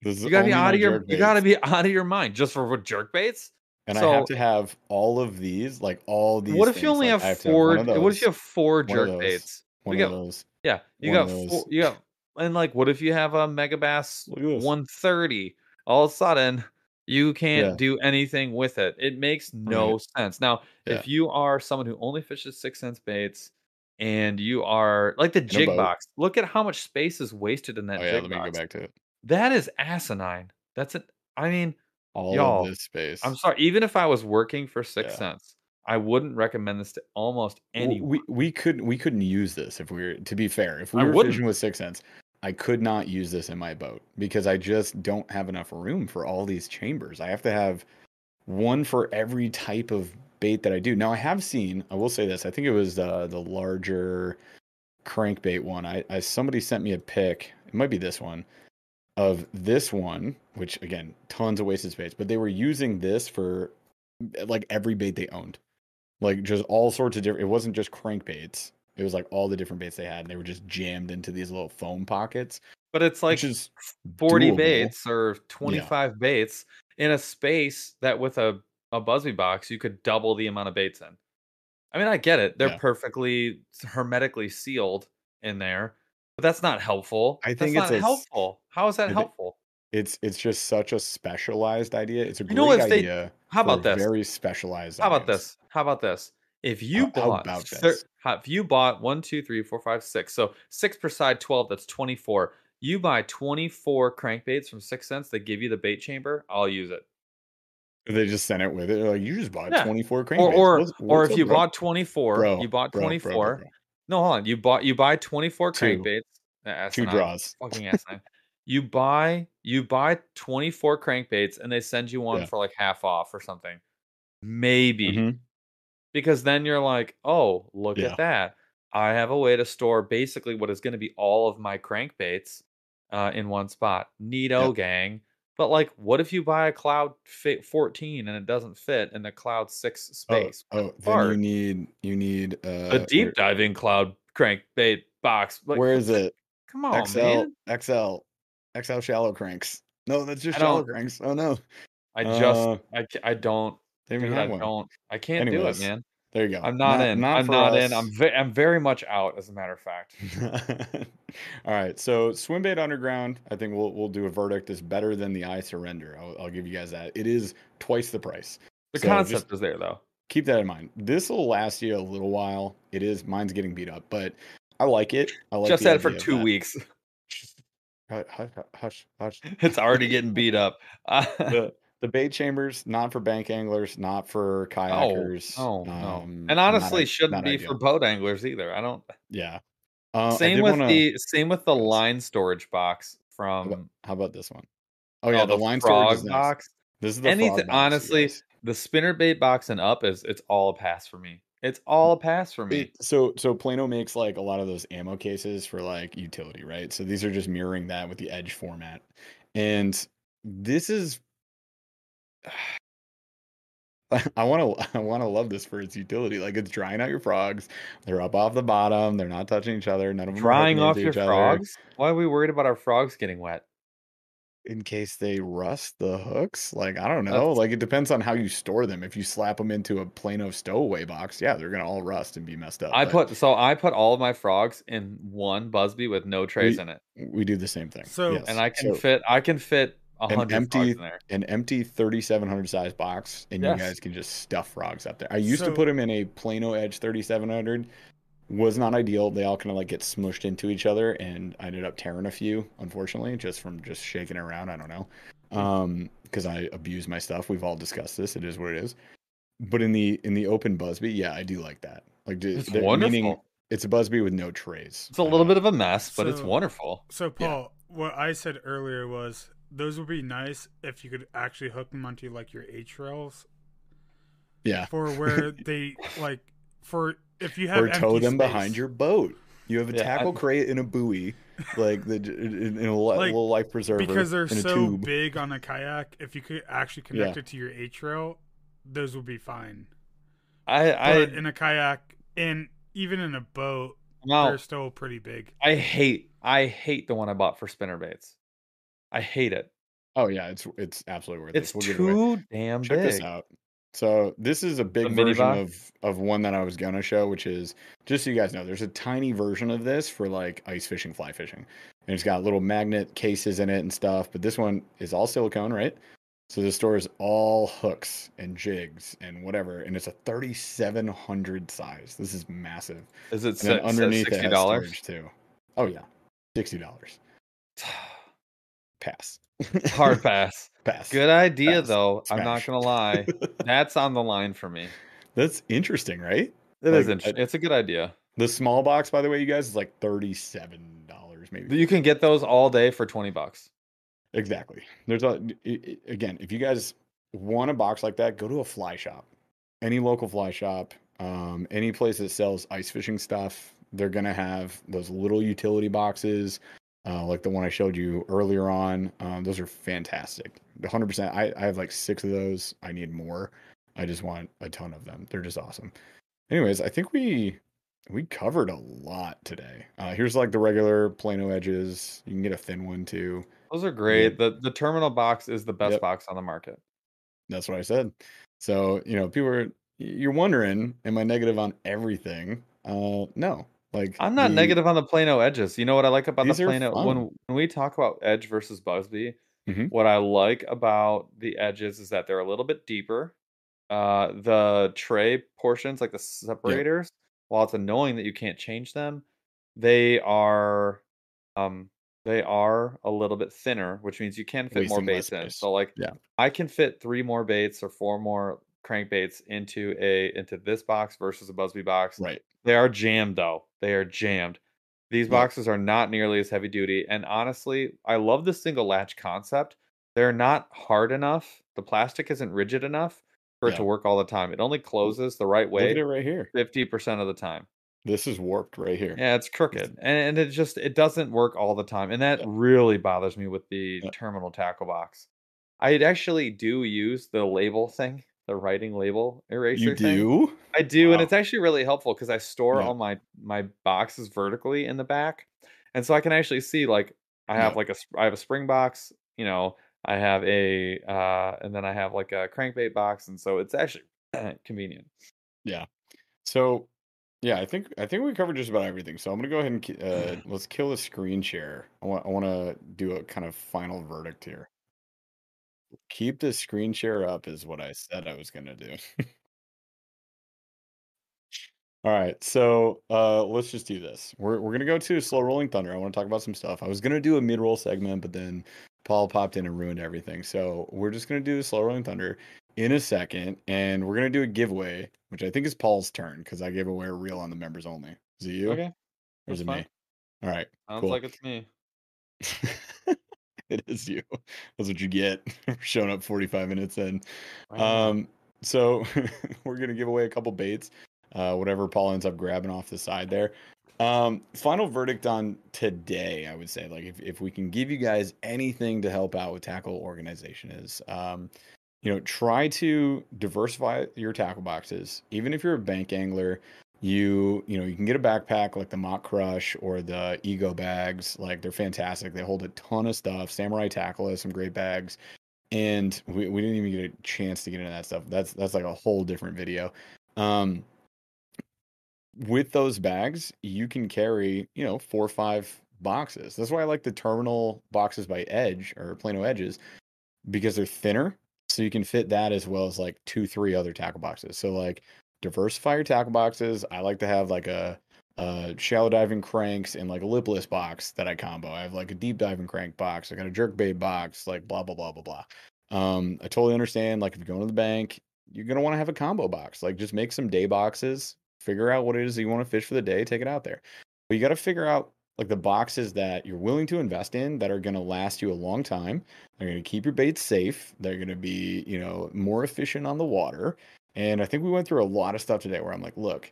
Speaker 5: This
Speaker 6: you gotta be out of your you gotta be out of your mind just for what jerk baits
Speaker 5: And I have to have all of these, like all these.
Speaker 6: what if you only
Speaker 5: like,
Speaker 6: have
Speaker 5: I have
Speaker 6: four what if you have four jerk
Speaker 5: those,
Speaker 6: baits
Speaker 5: one
Speaker 6: we
Speaker 5: of
Speaker 6: got-
Speaker 5: those.
Speaker 6: yeah you got four,
Speaker 5: those.
Speaker 6: you got and like what if you have a Megabass 130 all of a sudden you can't
Speaker 5: Yeah.
Speaker 6: do anything with it it makes no sense now
Speaker 5: Yeah.
Speaker 6: if you are someone who only fishes 6th Sense baits and you are like the
Speaker 5: a
Speaker 6: jig box look at how much space is wasted in that
Speaker 5: Oh yeah,
Speaker 6: jig
Speaker 5: let me
Speaker 6: box
Speaker 5: go back to it.
Speaker 6: that is asinine that's it i mean
Speaker 5: All
Speaker 6: Y'all,
Speaker 5: of this space.
Speaker 6: i'm sorry even if i was working for six
Speaker 5: Yeah.
Speaker 6: cents i wouldn't recommend this to almost
Speaker 5: Well,
Speaker 6: anyone
Speaker 5: we we couldn't we couldn't use this if we were to be fair. If we
Speaker 6: I
Speaker 5: were
Speaker 6: wouldn't.
Speaker 5: fishing with 6th Sense, I could not use this in my boat because I just don't have enough room for all these chambers. I have to have one for every type of bait that I do. Now I have seen, I will say this, I think it was uh, the larger crankbait one. I, I somebody sent me a pic. It might be this one of this one, which again, tons of wasted space, but they were using this for like every bait they owned like just all sorts of different. It wasn't just crankbaits. It was like all the different baits they had, and they were just jammed into these little foam pockets,
Speaker 6: but it's like
Speaker 5: is
Speaker 6: 40
Speaker 5: doable.
Speaker 6: baits or 25 baits in a space that with a, a Buzbe box, you could double the amount of baits in. I mean, I get it. They're
Speaker 5: Yeah.
Speaker 6: perfectly hermetically sealed in there, but that's not helpful.
Speaker 5: I
Speaker 6: That's
Speaker 5: think it's
Speaker 6: not
Speaker 5: a
Speaker 6: helpful. How is that helpful?
Speaker 5: It's it's just such a specialized idea. It's a
Speaker 6: You
Speaker 5: great
Speaker 6: know, if they-
Speaker 5: idea.
Speaker 6: how about this?
Speaker 5: Very specialized.
Speaker 6: How about
Speaker 5: items.
Speaker 6: this? How about this? If you
Speaker 5: How- how
Speaker 6: bought,
Speaker 5: about
Speaker 6: thir- how- if you bought one, two, three, four, five, six, so six per side, twelve. That's twenty-four. You buy twenty-four crankbaits from 6th Sense. They give you the bait chamber. I'll use it.
Speaker 5: They just sent it with it. They're like, you just bought
Speaker 6: Yeah.
Speaker 5: 24
Speaker 6: Or
Speaker 5: crankbaits.
Speaker 6: or
Speaker 5: What's-
Speaker 6: or if you
Speaker 5: bro?"
Speaker 6: bought twenty-four,
Speaker 5: Bro,
Speaker 6: you bought twenty-four.
Speaker 5: bro.
Speaker 6: No, hold on. You bought you buy twenty-four
Speaker 5: Two.
Speaker 6: crankbaits. Uh,
Speaker 5: Two draws.
Speaker 6: Fucking asinine. you buy you buy twenty-four crankbaits, and they send you one
Speaker 5: Yeah.
Speaker 6: for like half off or something. Maybe
Speaker 5: Mhm.
Speaker 6: because then you're like, oh, look
Speaker 5: Yeah.
Speaker 6: at that. I have a way to store basically what is going to be all of my crankbaits uh, in one spot. Neato,
Speaker 5: Yep.
Speaker 6: gang. But like, what if you buy a Cloud Fit 14 and it doesn't fit in the Cloud 6
Speaker 5: Oh,
Speaker 6: space?
Speaker 5: oh, then you need you need uh
Speaker 6: a deep diving Cloud crankbait box. Like,
Speaker 5: Where, is it?
Speaker 6: Come on,
Speaker 5: XL
Speaker 6: man.
Speaker 5: XL XL shallow cranks. No, that's just shallow cranks. Oh no.
Speaker 6: I just,
Speaker 5: Uh,
Speaker 6: I, I don't,
Speaker 5: They
Speaker 6: dude, I
Speaker 5: one.
Speaker 6: don't, I can't
Speaker 5: Anyways,
Speaker 6: do it, man.
Speaker 5: There you go.
Speaker 6: I'm not, in. I'm
Speaker 5: for
Speaker 6: not in. I'm, ve- I'm very much out, as a matter of fact.
Speaker 5: All right, so Swimbait Underground, I think we'll we'll do a verdict is better than the I Surrender. I'll, I'll give you guys that. It is twice the price.
Speaker 6: The
Speaker 5: So
Speaker 6: concept is there, though.
Speaker 5: keep that in mind. This will last you a little while. It is mine's getting beat up, but I like it. I like
Speaker 6: Just had it for two weeks.
Speaker 5: Hush, hush, hush,
Speaker 6: it's already getting beat up. Uh,
Speaker 5: the the bait chambers not for bank anglers, not for kayakers.
Speaker 6: Oh, no.
Speaker 5: um,
Speaker 6: and honestly, shouldn't be
Speaker 5: ideal.
Speaker 6: for boat anglers either. I don't.
Speaker 5: Yeah. Uh,
Speaker 6: same with
Speaker 5: wanna-
Speaker 6: the same with the line storage box
Speaker 5: How about,
Speaker 6: from
Speaker 5: how about this one? Oh yeah, the, line
Speaker 6: frog
Speaker 5: storage
Speaker 6: box.
Speaker 5: This is the
Speaker 6: Anything, honestly,
Speaker 5: guys.
Speaker 6: the spinner bait box and up is it's all a pass for me. It's all a pass for me.
Speaker 5: It- so so Plano makes like a lot of those ammo cases for like utility, right? So these are just mirroring that with the edge format. And this is I want to I want to love this for its utility. Like it's drying out your frogs. They're up off the bottom. They're not touching each other. None of them are
Speaker 6: Drying off your
Speaker 5: each other
Speaker 6: frogs? Why are we worried about our frogs getting wet?
Speaker 5: in case they rust the hooks. Like I don't know.
Speaker 6: That's-
Speaker 5: Like it depends on how you store them. If you slap them into a Plano stowaway box, yeah, they're gonna all rust and be messed up.
Speaker 6: I
Speaker 5: but
Speaker 6: put so I put all of my frogs in one Buzbe with no trays
Speaker 5: We-
Speaker 6: in it,
Speaker 5: we do the same thing.
Speaker 4: So-
Speaker 5: yes.
Speaker 6: and I can
Speaker 5: So-
Speaker 6: fit I can fit a
Speaker 5: An empty-
Speaker 6: there.
Speaker 5: an empty 3700 size box and
Speaker 6: Yes.
Speaker 5: you guys can just stuff frogs up there. I used to put them in a Plano Edge 3700. Was not ideal. They all kind of like get smushed into each other and I ended up tearing a few, unfortunately, just from just shaking around. I don't know. Um, because I abuse my stuff. We've all discussed this. It is what it is. But in the in the open Buzbe, yeah, I do like that. Like d-
Speaker 6: It's
Speaker 5: the-
Speaker 6: wonderful.
Speaker 5: meaning it's a Buzbe with no trays.
Speaker 6: It's a little
Speaker 5: Uh,
Speaker 6: bit of a mess, but it's wonderful.
Speaker 4: So Paul, what I said earlier was those would be nice if you could actually hook them onto like your H rails
Speaker 5: yeah.
Speaker 4: for where they like for if you have
Speaker 5: or tow
Speaker 4: empty
Speaker 5: them behind your boat. You have a
Speaker 6: Yeah, I-
Speaker 5: tackle crate and a buoy, like the in in a
Speaker 4: Like,
Speaker 5: little life preserver
Speaker 4: because they're
Speaker 5: in a
Speaker 4: so
Speaker 5: tube.
Speaker 4: big on a kayak. If you could actually connect
Speaker 5: Yeah.
Speaker 4: it to your H rail, those would be fine.
Speaker 6: I I
Speaker 4: But in a kayak and even in a boat,
Speaker 6: no,
Speaker 4: they're still pretty big.
Speaker 6: I hate I hate the one I bought for spinner baits. I hate it.
Speaker 5: Oh yeah, it's it's absolutely worth
Speaker 6: It's
Speaker 5: it. We'll give it
Speaker 6: too damn
Speaker 5: Check
Speaker 6: big.
Speaker 5: this out. So this is a big version of of one that I was gonna show, which is just so you guys know, there's a tiny version of this for like ice fishing, fly fishing, and it's got little magnet cases in it and stuff. But this one is all silicone, right? So this stores all hooks and jigs and whatever, and it's a 3700 size. This is massive.
Speaker 6: Is it
Speaker 5: And underneath it
Speaker 6: sixty
Speaker 5: has
Speaker 6: dollars?
Speaker 5: storage too. Oh yeah, sixty dollars. Pass.
Speaker 6: Hard pass.
Speaker 5: Pass.
Speaker 6: Good idea
Speaker 5: Pass.
Speaker 6: though. I'm not gonna lie. That's on the line for me.
Speaker 5: That's interesting, right?
Speaker 6: It is
Speaker 5: Like,
Speaker 6: interesting. It's a good idea.
Speaker 5: The small box, by the way, you guys, is like thirty-seven dollars, maybe.
Speaker 6: You can get those all day for twenty bucks.
Speaker 5: Exactly. There's a again, if you guys want a box like that, go to a fly shop, any local fly shop, um, any place that sells ice fishing stuff. They're gonna have those little utility boxes, uh, like the one I showed you earlier on. Um, those are fantastic. 100. percent I I have like six of those. I need more. I just want a ton of them. They're just awesome. Anyways, I think we we covered a lot today. Uh, here's like the regular Plano edges. You can get a thin one too.
Speaker 6: Those are great. The the terminal box is the best
Speaker 5: Yep.
Speaker 6: box on the market.
Speaker 5: That's what I said. So, you know, people are you're wondering, am I negative on everything? Uh no. Like
Speaker 6: I'm not
Speaker 5: the-
Speaker 6: negative on the Plano edges. You know what I like about the Plano when when we talk about edge versus Buzbe,
Speaker 5: Mhm.
Speaker 6: What I like about the edges is that they're a little bit deeper. Uh, the tray portions, like the separators, while it's annoying that you can't change them, they are um they are a little bit thinner, which means you can fit more baits in.
Speaker 5: space.
Speaker 6: So like
Speaker 5: Yeah.
Speaker 6: I can fit three more baits or four more crankbaits into a into this box versus a Buzbe box.
Speaker 5: Right.
Speaker 6: They are jammed though. They are jammed. These boxes are not nearly as heavy duty. And honestly, I love the single latch concept. They're not hard enough. The plastic isn't rigid enough for it to work all the time. It only closes the right way.
Speaker 5: Look at it right here.
Speaker 6: 50% of the time.
Speaker 5: This is warped right here.
Speaker 6: Yeah, it's crooked. And, and it just it doesn't work all the time. And that
Speaker 5: Yeah.
Speaker 6: really bothers me with the
Speaker 5: Yeah.
Speaker 6: terminal tackle box. I actually do use the label thing, the writing label eraser
Speaker 5: You
Speaker 6: thing.
Speaker 5: do?
Speaker 6: I do, and it's actually really helpful because I store
Speaker 5: Yeah.
Speaker 6: all my my boxes vertically in the back, and so I can actually see like I have
Speaker 5: Yeah.
Speaker 6: like a I have a spring box, you know, I have a uh, and then I have like a crankbait box, and so it's actually convenient. Yeah.
Speaker 5: So, yeah, I think I think we covered just about everything. So I'm gonna go ahead and uh, let's kill the screen share. I want I want to do a kind of final verdict here. Keep the screen share up is what I said I was gonna do. All right, so uh, let's just do this. We're we're gonna go to slow rolling thunder. I want to talk about some stuff. I was gonna do a mid roll segment, but then Paul popped in and ruined everything. So we're just gonna do the slow rolling thunder in a second, and we're gonna do a giveaway, which I think is Paul's turn because I gave away a reel on the members only. Is it you?
Speaker 6: Okay,
Speaker 5: Or is it
Speaker 6: fine.
Speaker 5: me? All right.
Speaker 6: Sounds
Speaker 5: cool.
Speaker 6: like it's me.
Speaker 5: it is you. That's what you get showing up 45 minutes in.
Speaker 6: Wow.
Speaker 5: Um, so we're gonna give away a couple baits, uh, whatever Paul ends up grabbing off the side there. Um, final verdict on today, I would say, like if, if we can give you guys anything to help out with tackle organization is, um, you know, try to diversify your tackle boxes. Even if you're a bank angler, you you know you can get a backpack like the Mach Crush or the Ego bags. Like they're fantastic. They hold a ton of stuff. Samurai Tackle has some great bags and we, we didn't even get a chance to get into that stuff that's that's like a whole different video um with those bags you can carry you know four or five boxes that's why i like the terminal boxes by edge or plano edges because they're thinner so you can fit that as well as like two three other tackle boxes so like diversify your tackle boxes. I like to have like a uh shallow diving cranks and like a lipless box that i combo. I have like a deep diving crank box i got a jerk bait box like blah blah blah blah blah. Um i totally understand like if you're going to the bank you're going to want to have a combo box. Like just make some day boxes figure out what it is that you want to fish for the day take it out there. But you got to figure out like the boxes that you're willing to invest in that are going to last you a long time. They're going to keep your baits safe. They're going to be you know more efficient on the water and i think we went through a lot of stuff today where i'm like look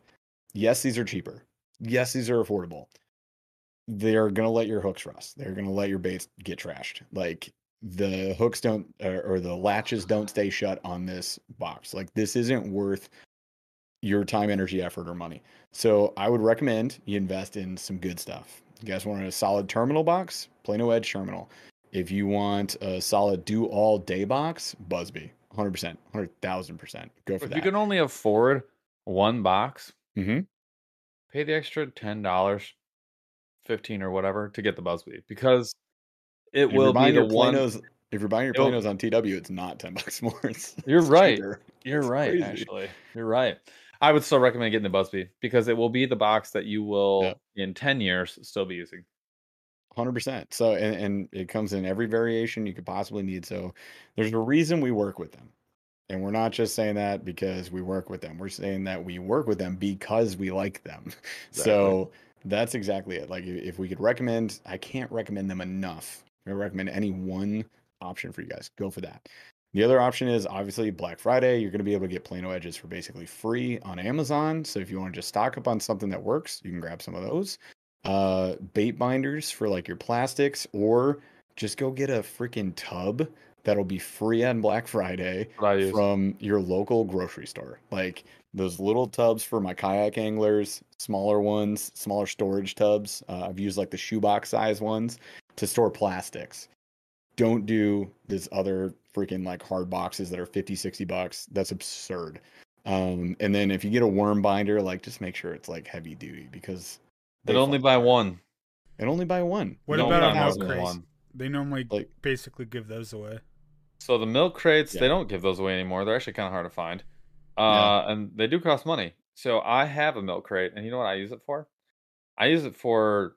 Speaker 5: yes these are cheaper. Yes these are affordable. They're going to let your hooks rust. They're going to let your baits get trashed. Like the hooks don't or, or the latches don't stay shut on this box. Like this isn't worth your time energy effort or money. So i would recommend you invest in some good stuff. You guys want a solid terminal box? Plano edge terminal. If you want a solid do all day box Buzbe 100% 100000% go for
Speaker 6: if
Speaker 5: that
Speaker 6: you can only afford one box,
Speaker 5: hmm
Speaker 6: pay the extra ten dollars, fifteen or whatever to get the Buzbe because it
Speaker 5: if
Speaker 6: will be the one.
Speaker 5: planos if you're buying your planos on tw it's not 10 bucks more it's,
Speaker 6: You're
Speaker 5: it's
Speaker 6: right.
Speaker 5: cheaper.
Speaker 6: You're
Speaker 5: It's
Speaker 6: right.
Speaker 5: crazy.
Speaker 6: Actually, you're right. I would still recommend getting the Buzbe because it will be the box that you will
Speaker 5: Yeah.
Speaker 6: in ten years still be using.
Speaker 5: Hundred percent. So, and, and it comes in every variation you could possibly need. So, there's a reason we work with them, and we're not just saying that because we work with them. We're saying that we work with them because we like them. So that's exactly it. Like, if if we could recommend, I can't recommend them enough. I recommend any one option for you guys. Go for that. The other option is obviously Black Friday. You're going to be able to get Plano edges for basically free on Amazon. So if you want to just stock up on something that works, you can grab some of those uh bait binders for like your plastics or just go get a freaking tub that'll be free on Black Friday
Speaker 6: What I use.
Speaker 5: from your local grocery store. Like those little tubs for my kayak anglers, smaller ones, smaller storage tubs. Uh, I've used like the shoebox size ones to store plastics. Don't do this other freaking like hard boxes that are 50, 60 bucks. That's absurd. Um, and then if you get a worm binder, like just make sure it's like heavy duty because
Speaker 6: But
Speaker 5: they
Speaker 6: only
Speaker 5: fall
Speaker 6: buy one.
Speaker 5: And only buy one.
Speaker 4: What
Speaker 5: You
Speaker 6: Don't
Speaker 5: don't
Speaker 4: about a milk
Speaker 6: than
Speaker 4: crate?
Speaker 6: one.
Speaker 4: They normally
Speaker 5: Like-
Speaker 4: basically give those away.
Speaker 6: So the milk crates,
Speaker 5: Yeah.
Speaker 6: they don't give those away anymore. They're actually kind of hard to find. Uh,
Speaker 5: Yeah.
Speaker 6: and they do cost money. So I have a milk crate, and you know what I use it for? I use it for.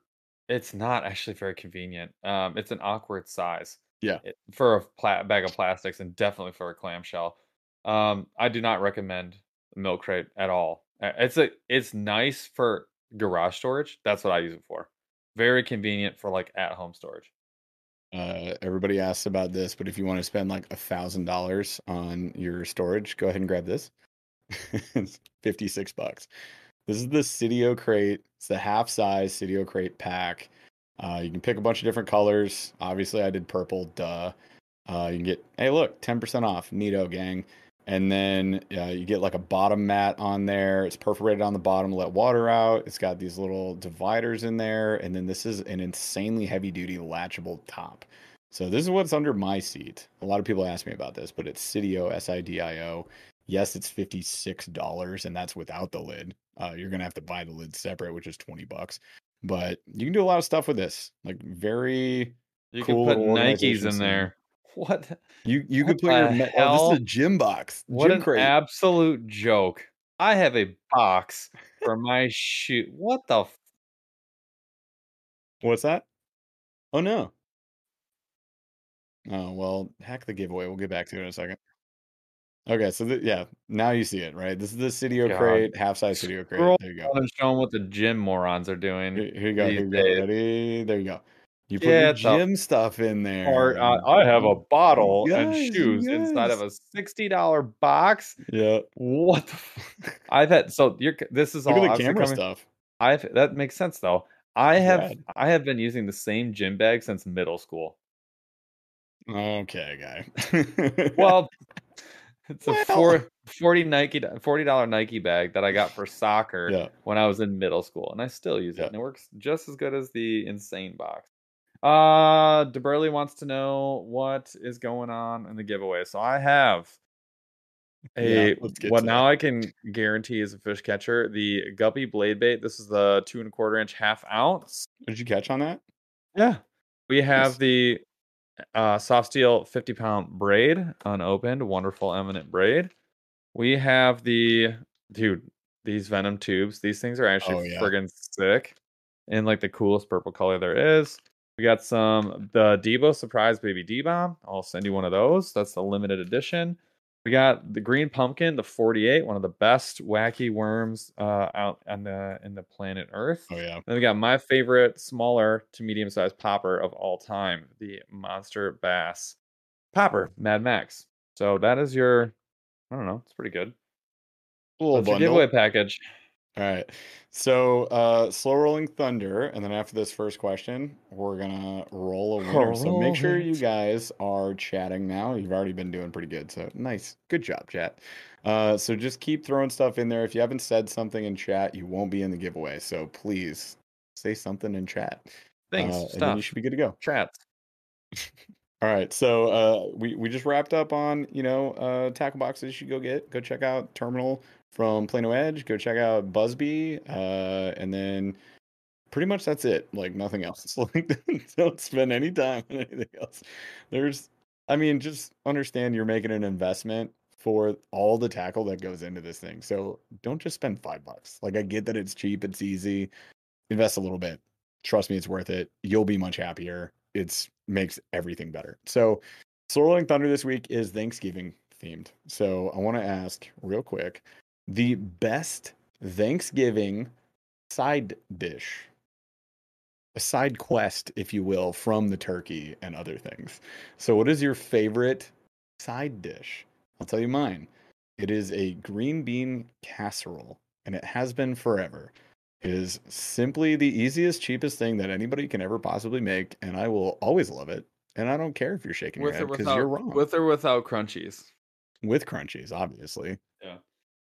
Speaker 6: It's not actually very convenient. Um, it's an awkward size.
Speaker 5: Yeah.
Speaker 6: it- for a pla- bag of plastics, and definitely for a clamshell. Um, I do not recommend a milk crate at all. Uh, It's a. It's nice for garage storage. That's what I use it for. Very convenient for like at home storage.
Speaker 5: Uh, everybody asks about this, but if you want to spend like a thousand dollars on your storage, go ahead and grab this. it's 56 bucks. This is the Sidio crate. It's the half size Sidio crate pack. Uh, you can pick a bunch of different colors. Obviously, I did purple, duh. Uh, you can get, hey, look, 10% off. Neato, gang. And then uh, you get like a bottom mat on there. It's perforated on the bottom to let water out. It's got these little dividers in there. And then this is an insanely heavy duty latchable top. So this is what's under my seat. A lot of people ask me about this, but it's Sidio S I D I O. Yes, it's fifty six dollars, and that's without the lid. Uh, you're gonna have to buy the lid separate, which is twenty bucks. But you can do a lot of stuff with this. Like very,
Speaker 6: You
Speaker 5: Cool
Speaker 6: can put Nikes in there. What?
Speaker 5: you you could put your. Oh, this is a gym box.
Speaker 6: What
Speaker 5: gym
Speaker 6: an
Speaker 5: crate.
Speaker 6: absolute joke. I have a box for my shoe. What the? F-
Speaker 5: What's that? Oh no. Oh well, hack the giveaway. We'll get back to it in a second. Okay, so th- yeah, now you see it, right? This is the Sidio
Speaker 6: God.
Speaker 5: crate, half size Sidio crate. There you go.
Speaker 6: down and show 'em what the gym morons are doing.
Speaker 5: Here, here you go. Here you go. Ready? There you go. You put your gym stuff in there.
Speaker 6: Or uh, I have a bottle and
Speaker 5: guys, you
Speaker 6: shoes inside of a sixty dollar box.
Speaker 5: Yeah.
Speaker 6: What the? I've had so you're this is
Speaker 5: Look
Speaker 6: all
Speaker 5: at the camera
Speaker 6: coming-
Speaker 5: stuff.
Speaker 6: I've that makes sense though. I have
Speaker 5: Rad.
Speaker 6: I have been using the same gym bag since middle school.
Speaker 5: Okay, guy.
Speaker 6: Well, it's a four, 40 Nike forty dollar Nike bag that I got for soccer
Speaker 5: yeah.
Speaker 6: when I was in middle school, and I still use it,
Speaker 5: Yeah.
Speaker 6: and it works just as good as the insane box. Uh, DeBurley wants to know what is going on in the giveaway. So I have a
Speaker 5: Yeah,
Speaker 6: what now
Speaker 5: that.
Speaker 6: I can guarantee is a fish catcher, the Guppy blade bait. This is the two and a quarter inch half ounce.
Speaker 5: Did you catch on that?
Speaker 6: Yeah. We have
Speaker 5: Nice.
Speaker 6: the uh, soft steel 50 pound braid unopened, wonderful eminent braid. We have the dude, these venom tubes. These things are actually
Speaker 5: Oh, yeah.
Speaker 6: friggin' sick in like the coolest purple color there is. We got some the Debo Surprise Baby D Bomb. I'll send you one of those. That's the limited edition. We got the green pumpkin, the 48, one of the best wacky worms uh, out on the in the planet Earth.
Speaker 5: Oh yeah.
Speaker 6: Then we got my favorite smaller to medium sized popper of all time, the Monster Bass Popper, Mad Max. So that is your, I don't know, it's pretty good.
Speaker 5: Little
Speaker 6: That's your
Speaker 5: bundle.
Speaker 6: giveaway package.
Speaker 5: All right. So, uh, slow rolling thunder, and then after this first question, we're gonna roll a winner. So make sure you guys are chatting now. You've already been doing pretty good. So nice, good job, chat. Uh, so just keep throwing stuff in there. If you haven't said something in chat, you won't be in the giveaway. So please say something in chat.
Speaker 6: Thanks.
Speaker 5: Uh, and you should be good to go.
Speaker 6: Chats.
Speaker 5: All right, so uh, we we just wrapped up on you know uh, tackle boxes you should go get. Go check out Terminal from Plano Edge. Go check out Buzbe, uh, and then pretty much that's it. Like nothing else. Like don't spend any time on anything else. There's, I mean, just understand you're making an investment for all the tackle that goes into this thing. So don't just spend five bucks. Like I get that it's cheap, it's easy. Invest a little bit. Trust me, it's worth it. You'll be much happier. It's makes everything better. So, Slow Rolling Thunder this week is Thanksgiving themed. So, I want to ask real quick the best Thanksgiving side dish, a side quest, if you will, from the turkey and other things. So, what is your favorite side dish? I'll tell you mine. It is a green bean casserole, and it has been forever. It is simply the easiest, cheapest thing that anybody can ever possibly make, and I will always love it. And I don't care if you're shaking
Speaker 6: With
Speaker 5: your head because you're wrong.
Speaker 6: with or without crunchies.
Speaker 5: With crunchies, obviously.
Speaker 6: Yeah.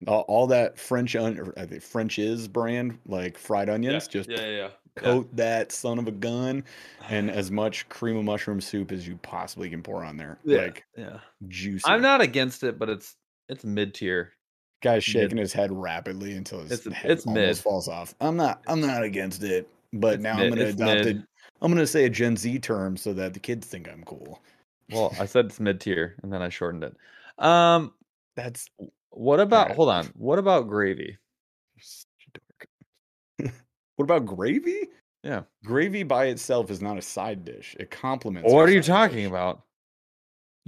Speaker 5: All, all that French on uh, the French's brand, like fried onions, just
Speaker 6: yeah, yeah.
Speaker 5: coat that son of a gun, and as much cream of mushroom soup as you possibly can pour on there,
Speaker 6: Yeah,
Speaker 5: like
Speaker 6: yeah.
Speaker 5: juicy.
Speaker 6: I'm not against it, but it's it's mid tier.
Speaker 5: Guy's shaking his head rapidly until his
Speaker 6: It's-
Speaker 5: head
Speaker 6: it's
Speaker 5: almost
Speaker 6: mid.
Speaker 5: falls off. I'm not. I'm not against it, but
Speaker 6: It's
Speaker 5: now
Speaker 6: mid-
Speaker 5: I'm gonna
Speaker 6: it's
Speaker 5: adopt
Speaker 6: mid.
Speaker 5: it. I'm gonna say a Gen Z term so that the kids think I'm cool.
Speaker 6: Well, I said it's mid tier, and then I shortened it. Um,
Speaker 5: That's
Speaker 6: what about?
Speaker 5: Alright.
Speaker 6: Hold on. What about gravy?
Speaker 5: such a dork. what about gravy?
Speaker 6: Yeah.
Speaker 5: Gravy by itself is not a side dish. It complements.
Speaker 6: What are you talking
Speaker 5: dish.
Speaker 6: about?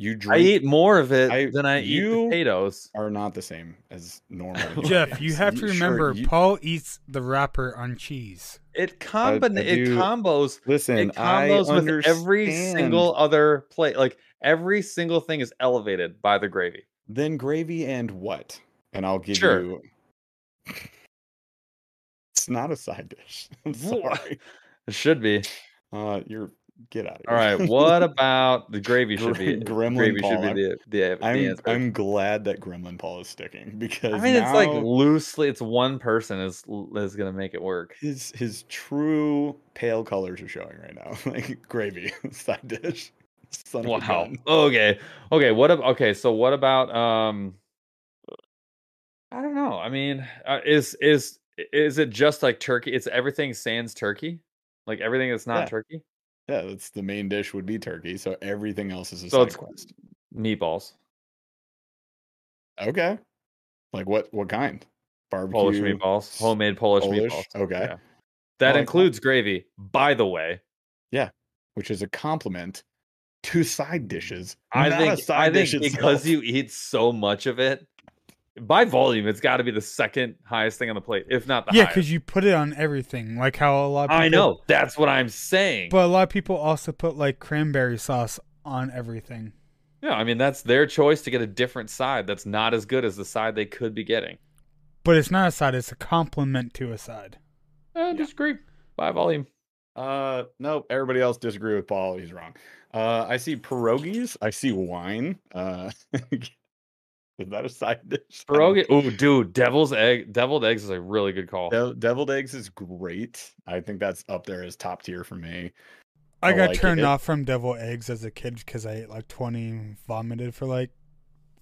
Speaker 5: You drink, I
Speaker 6: eat more of it
Speaker 5: I-
Speaker 6: than I
Speaker 5: you-
Speaker 6: eat potatoes.
Speaker 5: are not the same as normal.
Speaker 4: Jeff, you have to
Speaker 5: Sure,
Speaker 4: remember,
Speaker 5: you-
Speaker 4: Paul eats the wrapper on cheese.
Speaker 6: It uh, combina-
Speaker 5: I
Speaker 6: it combos
Speaker 5: listen.
Speaker 6: it
Speaker 5: I
Speaker 6: combos with every single other plate. Like every single thing is elevated by the gravy.
Speaker 5: Then gravy and what? And I'll give
Speaker 6: Sure.
Speaker 5: you. it's not a side dish. I'm sorry.
Speaker 6: It should be.
Speaker 5: Uh, you're get out of here.
Speaker 6: right. What about the gravy? Should be
Speaker 5: Gremlin
Speaker 6: gravy.
Speaker 5: Paul,
Speaker 6: Should be the the, the
Speaker 5: I'm
Speaker 6: answer.
Speaker 5: I'm glad that Gremlin Paul is sticking because
Speaker 6: I mean, it's like loosely. It's one person is is gonna make it work.
Speaker 5: his his true pale colors are showing right now. like gravy side dish. Son
Speaker 6: Wow. Okay. Okay. What? ab- Okay. So what about um? I don't know. I mean, uh, is is is it just like turkey? It's everything sans turkey, like everything that's not
Speaker 5: Yeah.
Speaker 6: turkey.
Speaker 5: Yeah, that's the main dish would be turkey, so everything else is a
Speaker 6: So
Speaker 5: side quest.
Speaker 6: Meatballs,
Speaker 5: Okay. Like what what kind? Barbecue
Speaker 6: Polish meatballs, homemade Polish,
Speaker 5: Polish?
Speaker 6: meatballs.
Speaker 5: Okay.
Speaker 6: Yeah. That
Speaker 5: like that.
Speaker 6: includes gravy, by the way.
Speaker 5: Yeah, which is a compliment to side dishes.
Speaker 6: I
Speaker 5: not a
Speaker 6: think
Speaker 5: side
Speaker 6: I think
Speaker 5: dish
Speaker 6: because
Speaker 5: itself.
Speaker 6: you eat so much of it, by volume, it's got to be the second highest thing on the plate, if not the highest.
Speaker 4: Yeah, because you put it on everything, like how a lot. Of people,
Speaker 6: I know that's what I'm saying.
Speaker 4: but a lot of people also put like cranberry sauce on everything.
Speaker 6: yeah, I mean that's their choice to get a different side that's not as good as the side they could be getting.
Speaker 4: But it's not a side; it's a complement to a side.
Speaker 6: Eh, I disagree. By volume.
Speaker 5: Uh, nope. Everybody else disagree with Paul. He's wrong. Uh, I see pierogies. I see wine. Uh, is that a side dish?
Speaker 6: Pierogi. Oh, dude, devil's egg, deviled eggs is a really good call.
Speaker 5: De- deviled eggs is great. I think that's up there as top tier for me.
Speaker 4: I
Speaker 5: I
Speaker 4: got
Speaker 5: like
Speaker 4: turned
Speaker 5: it.
Speaker 4: off from devil eggs as a kid because I ate like twenty, and vomited for like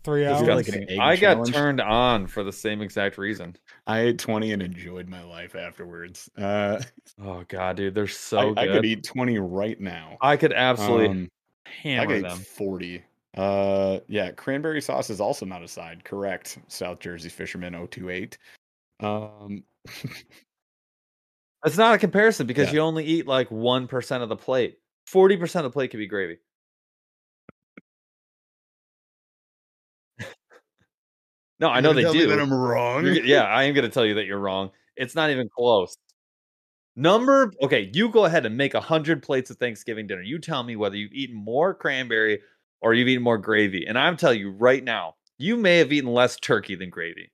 Speaker 4: three hours.
Speaker 5: it like an egg
Speaker 6: I got
Speaker 5: challenge?
Speaker 6: turned on for the same exact reason.
Speaker 5: I ate 20 and enjoyed my life afterwards. Uh,
Speaker 6: Oh god, dude, they're
Speaker 5: I,
Speaker 6: so
Speaker 5: I
Speaker 6: good.
Speaker 5: could eat 20 right now.
Speaker 6: I could absolutely
Speaker 5: Um, I
Speaker 6: hammer
Speaker 5: could eat
Speaker 6: them.
Speaker 5: 40. Uh, yeah, cranberry sauce is also not a side. Correct. South Jersey Fisherman 028. Um,
Speaker 6: It's not a comparison because
Speaker 5: Yeah.
Speaker 6: you only eat like one percent of the plate. Forty percent of the plate could be gravy. No, I know they
Speaker 5: You're gonna tell me
Speaker 6: do.
Speaker 5: That I'm wrong.
Speaker 6: You're yeah, I am going to tell you that you're wrong. It's not even close. Number okay, you go ahead and make a hundred plates of Thanksgiving dinner. You tell me whether you've eaten more cranberry or you've eaten more gravy, and I'm telling you right now, you may have eaten less turkey than gravy.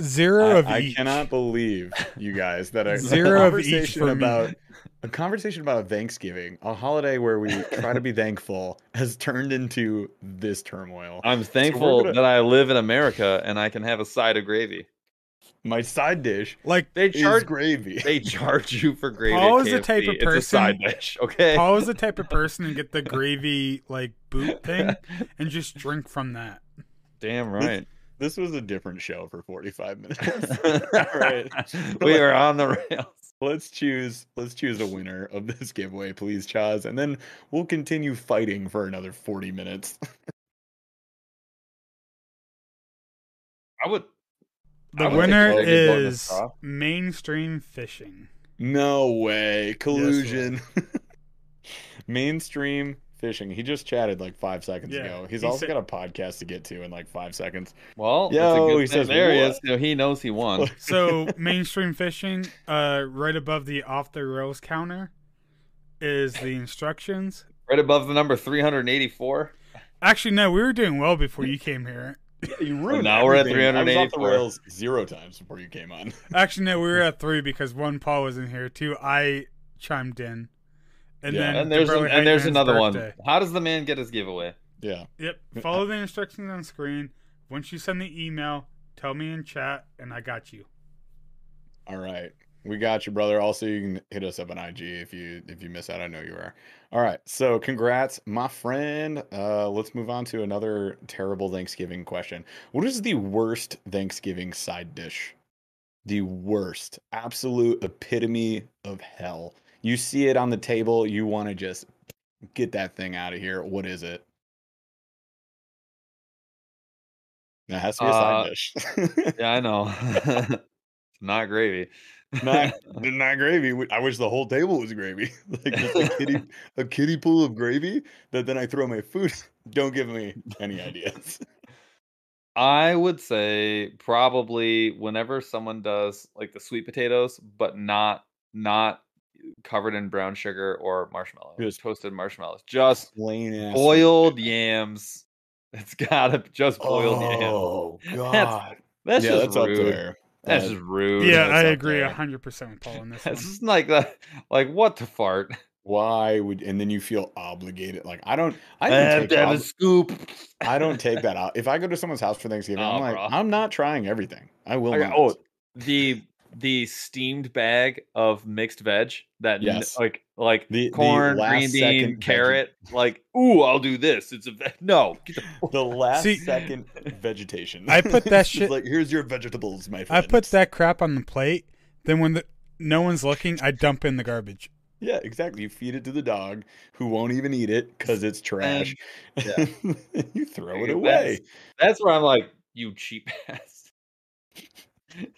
Speaker 4: Zero
Speaker 5: I,
Speaker 4: of
Speaker 5: I
Speaker 4: each.
Speaker 5: cannot believe you guys that a,
Speaker 4: Zero
Speaker 5: a
Speaker 4: of each
Speaker 5: conversation
Speaker 4: for me.
Speaker 5: about a conversation about Thanksgiving, a holiday where we try to be thankful, has turned into this turmoil.
Speaker 6: I'm thankful
Speaker 5: gonna-
Speaker 6: that I live in America and I can have a side of gravy.
Speaker 5: My side dish
Speaker 4: Like
Speaker 6: They
Speaker 5: is
Speaker 6: charge
Speaker 5: gravy.
Speaker 6: they charge you for gravy.
Speaker 4: Paul is the type
Speaker 6: KFC.
Speaker 4: of
Speaker 6: It's a side
Speaker 4: person-
Speaker 6: dish, okay?
Speaker 4: Paul is the type of person to get the gravy like boot thing and just drink from that.
Speaker 6: Damn right.
Speaker 5: This was a different show for 45 minutes. All right.
Speaker 6: we are on the rails.
Speaker 5: Let's choose let's choose a winner of this giveaway, please, Chaz, and then we'll continue fighting for another 40 minutes.
Speaker 6: I would.
Speaker 4: The
Speaker 6: I would
Speaker 4: winner is
Speaker 6: straw.
Speaker 4: mainstream fishing.
Speaker 5: No way.
Speaker 4: sir.
Speaker 5: Collusion. Mainstream fishing. He just chatted like five seconds
Speaker 4: Yeah,
Speaker 5: ago. He's
Speaker 4: he
Speaker 5: also
Speaker 4: said-
Speaker 5: got a podcast to get to in like five seconds.
Speaker 6: Well,
Speaker 5: Yo,
Speaker 6: that's a good
Speaker 5: he
Speaker 6: thing.
Speaker 5: says,
Speaker 6: there he is. So he knows he won.
Speaker 4: So mainstream fishing, uh, right above the off the rails counter, is the instructions.
Speaker 6: right above the number 384.
Speaker 4: Actually, no, we were doing well before you came here.
Speaker 5: You ruined
Speaker 6: now we're at
Speaker 5: everything. I was off the
Speaker 6: 384.
Speaker 5: rails zero times before you came on.
Speaker 4: Actually, no, we were at three because one Paul was in here. Two, I chimed in, and
Speaker 5: Yeah,
Speaker 4: then
Speaker 6: And there's
Speaker 4: Burley
Speaker 6: and there's
Speaker 4: Hangman's
Speaker 6: another one. How does the man get his giveaway?
Speaker 5: Yeah.
Speaker 4: Yep. Follow the instructions on screen. Once you send the email, tell me in chat, and I got you.
Speaker 5: All right. We got you, brother. Also, you can hit us up on IG if you if you miss out. I know you are. All right. So congrats, my friend. Uh let's move on to another terrible Thanksgiving question. What is the worst Thanksgiving side dish? The worst, absolute epitome of hell. You see it on the table, you want to just get that thing out of here. What is it? That has to be a
Speaker 6: Uh,
Speaker 5: side dish.
Speaker 6: Yeah, I know. Not gravy.
Speaker 5: not not gravy. I wish the whole table was gravy, like just a kiddie a kiddie pool of gravy that then I throw my food. Don't give me any ideas.
Speaker 6: I would say probably whenever someone does like the sweet potatoes, but not not covered in brown sugar or marshmallow,
Speaker 5: Just-
Speaker 6: toasted marshmallows, just
Speaker 5: Plain ass
Speaker 6: boiled yams. It's gotta be just boiled yams.
Speaker 5: Oh
Speaker 6: That's-
Speaker 5: god,
Speaker 6: That's
Speaker 5: yeah,
Speaker 6: just
Speaker 5: that's up
Speaker 6: rude.
Speaker 5: there.
Speaker 6: That's
Speaker 5: That-
Speaker 6: just rude.
Speaker 4: Yeah,
Speaker 5: that's
Speaker 4: I agree
Speaker 5: there.
Speaker 4: hundred percent with Paul on this one.
Speaker 6: It's just like that. Like what the fart?
Speaker 5: why would and then you feel obligated? Like I don't. I
Speaker 6: I
Speaker 5: don't
Speaker 6: have
Speaker 5: take
Speaker 6: to have a scoop.
Speaker 5: I don't take that out. If I go to someone's house for Thanksgiving,
Speaker 6: Nah,
Speaker 5: I'm like,
Speaker 6: bro.
Speaker 5: I'm not trying everything. I will
Speaker 6: I
Speaker 5: not.
Speaker 6: got- oh, the the steamed bag of mixed veg that n-
Speaker 5: Yes.
Speaker 6: like like
Speaker 5: The- the
Speaker 6: corn,
Speaker 5: last
Speaker 6: green bean,
Speaker 5: second veggie-
Speaker 6: carrot. Like, ooh, I'll do this. It's a ve- no. Get the,
Speaker 5: the last
Speaker 4: See-
Speaker 5: second vegetation.
Speaker 4: I put that shit-
Speaker 5: like here's your vegetables, my friend.
Speaker 4: I put that crap on the plate. Then when the no one's looking, I dump in the garbage.
Speaker 5: Yeah, exactly. You feed it to the dog who won't even eat it because it's trash.
Speaker 6: yeah.
Speaker 5: you throw it
Speaker 6: That's-
Speaker 5: away.
Speaker 6: that's where I'm like, you cheap ass.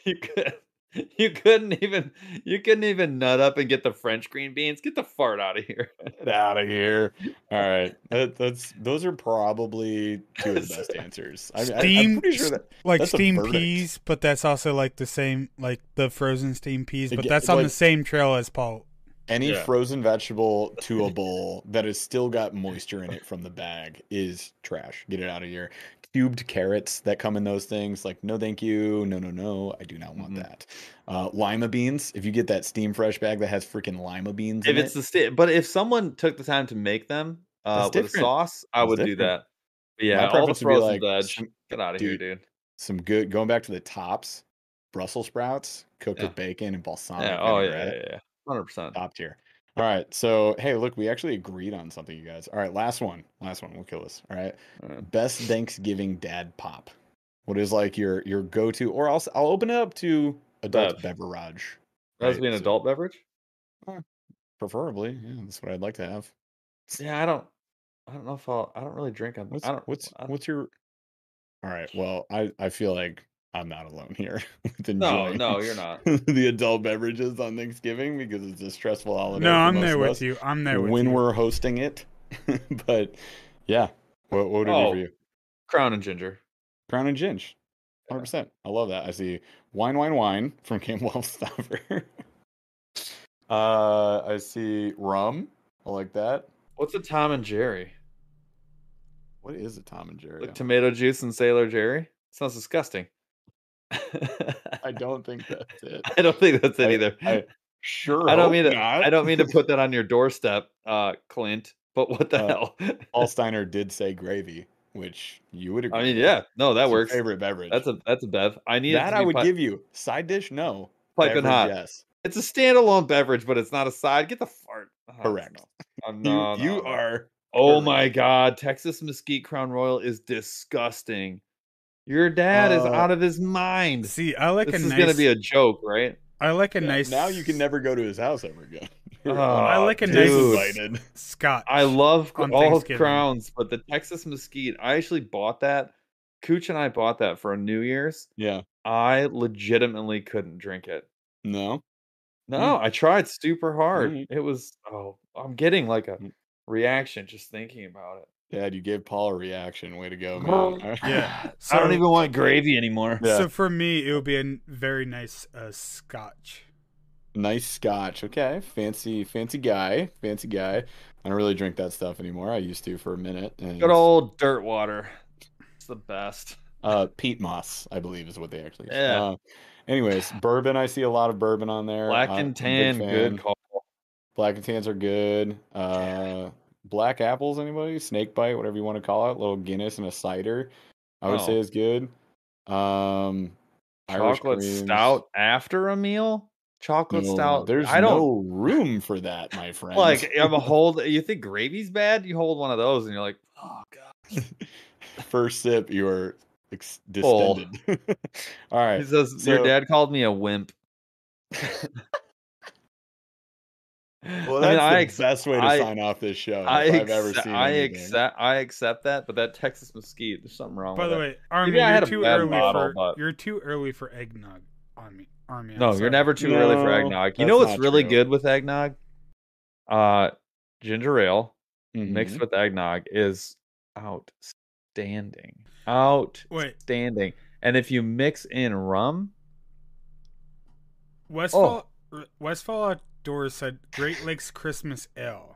Speaker 6: you could. You couldn't even you couldn't even nut up and get the French green beans. Get the fart out of here.
Speaker 5: Get out of here. All right. That, that's those are probably two of the best answers. I, I, I'm pretty sure that
Speaker 4: like
Speaker 5: that's a
Speaker 4: steamed peas, but that's also like the same, like the frozen steamed peas. But that's on
Speaker 5: like-
Speaker 4: the same trail as Paul.
Speaker 5: any
Speaker 6: Yeah.
Speaker 5: frozen vegetable to a bowl that has still got moisture in it from the bag is trash. Get it out of here. Cubed carrots that come in those things, like no, thank you, no, no, no, I do not want
Speaker 6: Mhm.
Speaker 5: that. Uh, lima beans. If you get that steam fresh bag that has freaking lima beans
Speaker 6: if it's
Speaker 5: it,
Speaker 6: the sta- but if someone took the time to make them uh, with a sauce, I
Speaker 5: That's
Speaker 6: would do that. But yeah, all the
Speaker 5: preference would be
Speaker 6: frozen
Speaker 5: like
Speaker 6: veg.
Speaker 5: some-
Speaker 6: Get out of here,
Speaker 5: dude,
Speaker 6: dude.
Speaker 5: some good going back to the tops, Brussels sprouts cooked
Speaker 6: Yeah.
Speaker 5: with bacon and balsamic.
Speaker 6: Yeah. Oh yeah, yeah, yeah. Hundred percent.
Speaker 5: top tier. All right. So, hey, look, we actually agreed on something, you guys. All right. Last one. Last one. We'll kill this. All right.
Speaker 6: Alright. Mm.
Speaker 5: Best Thanksgiving dad pop. What is like your your go to, or else I'll open it up to adult
Speaker 6: Bev.
Speaker 5: beverage.
Speaker 6: That
Speaker 5: right?
Speaker 6: be an
Speaker 5: So,
Speaker 6: adult beverage.
Speaker 5: preferably. Yeah, that's what I'd like to have.
Speaker 6: Yeah, I don't. I don't know if I'll. I don't really drink them.
Speaker 5: What's
Speaker 6: I don't.
Speaker 5: what's
Speaker 6: I don't-
Speaker 5: what's your? All right. Well, I I feel like I'm not alone here with
Speaker 6: No,
Speaker 5: enjoying
Speaker 6: no, you're not.
Speaker 5: the adult beverages on Thanksgiving because it's a stressful holiday.
Speaker 4: No, I'm there with
Speaker 5: us.
Speaker 4: you. I'm there with
Speaker 5: when
Speaker 4: you.
Speaker 5: we're hosting it. but yeah, what, what would it be
Speaker 6: Oh.
Speaker 5: for you?
Speaker 6: Crown and ginger.
Speaker 5: Crown and Ginge. 100%. I love that. I see wine, wine, wine from Campbell Stuffer. uh, I see rum. I like that.
Speaker 6: What's a Tom and Jerry?
Speaker 5: What is a Tom and Jerry?
Speaker 6: Like tomato juice and Sailor Jerry? Sounds disgusting.
Speaker 5: I don't think that's it.
Speaker 6: I don't think that's it
Speaker 5: I-
Speaker 6: either.
Speaker 5: I sure
Speaker 6: I don't mean to.
Speaker 5: not.
Speaker 6: I don't mean to put that on your doorstep, uh, Clint. But what the
Speaker 5: Uh,
Speaker 6: hell?
Speaker 5: Paul Steiner did say gravy, which you would agree.
Speaker 6: I mean,
Speaker 5: with.
Speaker 6: yeah, no, that
Speaker 5: It's
Speaker 6: works.
Speaker 5: Favorite beverage.
Speaker 6: That's a that's a bev. I need
Speaker 5: that I would give you. Side dish, no.
Speaker 6: piping hot.
Speaker 5: Yes.
Speaker 6: It's a standalone beverage, but it's not a side. Get the fart. Oh,
Speaker 5: Correct.
Speaker 6: No, Oh,
Speaker 5: You,
Speaker 6: no,
Speaker 5: you
Speaker 6: no,
Speaker 5: are.
Speaker 6: Oh my god, Texas Mesquite Crown Royal is disgusting. Your dad is
Speaker 5: Uh,
Speaker 6: out of his mind.
Speaker 4: See, I like a nice.
Speaker 6: This
Speaker 4: a
Speaker 6: is
Speaker 4: nice.
Speaker 6: gonna be a joke, right?
Speaker 4: I like a
Speaker 5: Yeah,
Speaker 4: nice.
Speaker 5: Now you can never go to his house ever again.
Speaker 6: Oh,
Speaker 4: I like a nice-
Speaker 5: invited.
Speaker 4: Scotch.
Speaker 6: I love
Speaker 4: on
Speaker 6: all
Speaker 4: Thanksgiving.
Speaker 6: crowns, but the Texas Mesquite, I actually bought that. Cooch and I bought that for a New Year's.
Speaker 5: Yeah.
Speaker 6: I legitimately couldn't drink it.
Speaker 5: No.
Speaker 6: No, I tried super hard.
Speaker 5: Mm.
Speaker 6: It was oh, I'm getting like a
Speaker 5: Mm.
Speaker 6: reaction just thinking about it.
Speaker 5: Dad, you gave Paul a reaction. Way to go,
Speaker 6: Bro.
Speaker 5: man.
Speaker 4: Yeah.
Speaker 6: I don't even want gravy anymore.
Speaker 5: Yeah.
Speaker 4: So for me, it would be a very nice uh, Scotch.
Speaker 5: Nice scotch. Okay. Fancy, fancy guy. Fancy guy. I don't really drink that stuff anymore. I used to for a minute. And
Speaker 6: Good old dirt water. It's the best.
Speaker 5: uh, peat moss, I believe, is what they actually. say.
Speaker 6: Yeah.
Speaker 5: Uh, anyways, bourbon. I see a lot of bourbon on there.
Speaker 6: Black
Speaker 5: Uh, I'm a
Speaker 6: and
Speaker 5: big
Speaker 6: tan, good
Speaker 5: fan.
Speaker 6: call.
Speaker 5: Black and tans are good. Uh, black apples, anybody? Snake bite, whatever you want to call it. little Guinness and a cider, I would say
Speaker 6: Oh.
Speaker 5: is good. Um,
Speaker 6: Chocolate stout after a meal. Chocolate
Speaker 5: No,
Speaker 6: stout.
Speaker 5: There's
Speaker 6: I don't
Speaker 5: no room for that, my friend.
Speaker 6: like. I'm a hold. You think gravy's bad? You hold one of those, and you're like, oh god.
Speaker 5: First sip, you're ex- distended. All right.
Speaker 6: He says your dad called me a wimp.
Speaker 5: Well,
Speaker 6: I mean,
Speaker 5: that's
Speaker 6: I
Speaker 5: the
Speaker 6: ex-
Speaker 5: best way to
Speaker 6: I-
Speaker 5: sign off this show.
Speaker 6: I,
Speaker 5: if I've ever
Speaker 6: accept,
Speaker 5: seen
Speaker 6: I
Speaker 5: anything.
Speaker 6: accept I accept that, but that Texas mesquite, there's something wrong
Speaker 4: By
Speaker 6: with
Speaker 4: the
Speaker 6: it.
Speaker 4: way, Army,
Speaker 6: Maybe
Speaker 4: you're too early
Speaker 6: bottle,
Speaker 4: for
Speaker 6: but-
Speaker 4: you're too early for eggnog. Army, Army. I'm
Speaker 6: No,
Speaker 4: sorry.
Speaker 6: you're never too early for eggnog. You know what's really
Speaker 5: true.
Speaker 6: good with eggnog? Uh ginger ale
Speaker 5: Mhm.
Speaker 6: mixed with eggnog is outstanding.
Speaker 4: Wait,
Speaker 6: Outstanding. And if you mix in rum,
Speaker 4: Westfall
Speaker 6: Oh.
Speaker 4: Westfall Outdoors said Great Lakes Christmas Ale.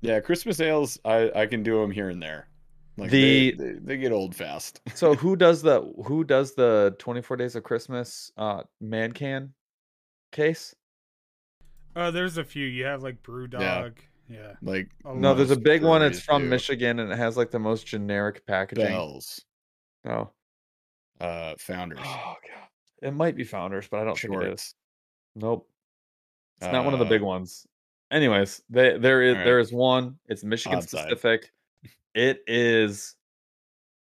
Speaker 5: Yeah, Christmas ales, I, I can do them here and there. Like
Speaker 6: The-
Speaker 5: they, they, they get old fast.
Speaker 6: so who does the who does the 24 days of Christmas uh man can case?
Speaker 4: Uh, there's a few. You have like BrewDog. Yeah.
Speaker 5: Like
Speaker 4: Oh,
Speaker 6: No, there's a big one. It's from
Speaker 5: do.
Speaker 6: Michigan and it has like the most generic packaging.
Speaker 5: Bells,
Speaker 6: Oh.
Speaker 5: uh, Founders,
Speaker 6: Oh god. It might be Founders, but I don't think it is. Nope. It's not one of the big
Speaker 5: Uh,
Speaker 6: ones. Anyways, they, there is
Speaker 5: Alright.
Speaker 6: there is one. It's Michigan
Speaker 5: Odd side.
Speaker 6: specific. It is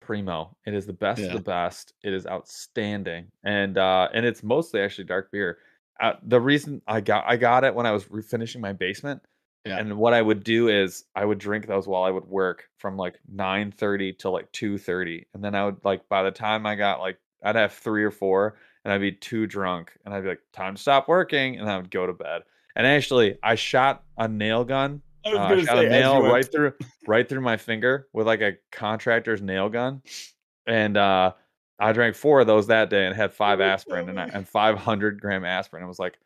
Speaker 6: primo. It is the best
Speaker 5: Yeah.
Speaker 6: of the best. It is outstanding, and uh, and it's mostly actually dark beer. Uh, the reason I got I got it when I was refinishing my basement,
Speaker 5: Yeah.
Speaker 6: and what I would do is I would drink those while I would work from like nine thirty to like two thirty, and then I would like by the time I got like I'd have three or four, and I'd be too drunk, and I'd be like time to stop working, and I would go to bed. And actually, I shot a nail gun
Speaker 5: I
Speaker 6: uh, shot
Speaker 5: say,
Speaker 6: a nail right through right through my finger with like a contractor's nail gun, and uh, I drank four of those that day and had five aspirin and, I, and 500 gram aspirin. I was like,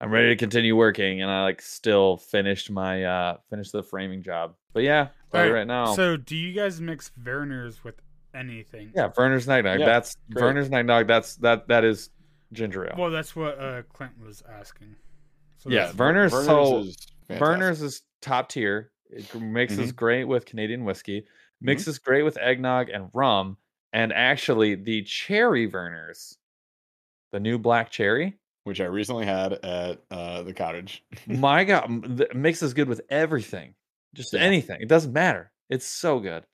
Speaker 6: I'm ready to continue working, and I like still finished my uh finished the framing job. But yeah,
Speaker 4: Alright,
Speaker 6: right now,
Speaker 4: So, do you guys mix Vernors with anything?
Speaker 6: yeah, Vernors Night Dog.
Speaker 5: Yeah,
Speaker 6: that's
Speaker 5: great.
Speaker 6: Vernors Night Dog. That's that that is ginger ale.
Speaker 4: Well, that's what uh, Clint was asking. So
Speaker 6: Yeah,
Speaker 4: that's-
Speaker 6: Vernors so
Speaker 5: is fantastic.
Speaker 6: Vernors is top tier. It g- mixes great with Canadian whiskey. Mixes great with eggnog and rum. And actually, the cherry Vernors, the new black cherry,
Speaker 5: which I recently had at uh, the cottage.
Speaker 6: my God, m- the- mixes good with everything. Just
Speaker 5: Yeah.
Speaker 6: anything. It doesn't matter. It's so good.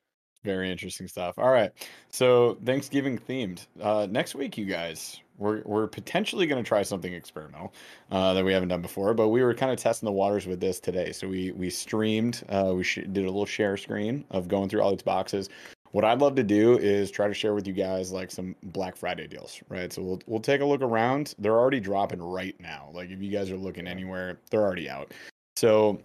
Speaker 5: Very interesting stuff. All right, so Thanksgiving themed. Uh, next week, you guys, we're we're potentially going to try something experimental uh, that we haven't done before, but we were kind of testing the waters with this today. So we we streamed. Uh, we sh- did a little share screen of going through all these boxes. What I'd love to do is try to share with you guys like some Black Friday deals, right? So we'll we'll take a look around. They're already dropping right now. Like if you guys are looking anywhere, they're already out. So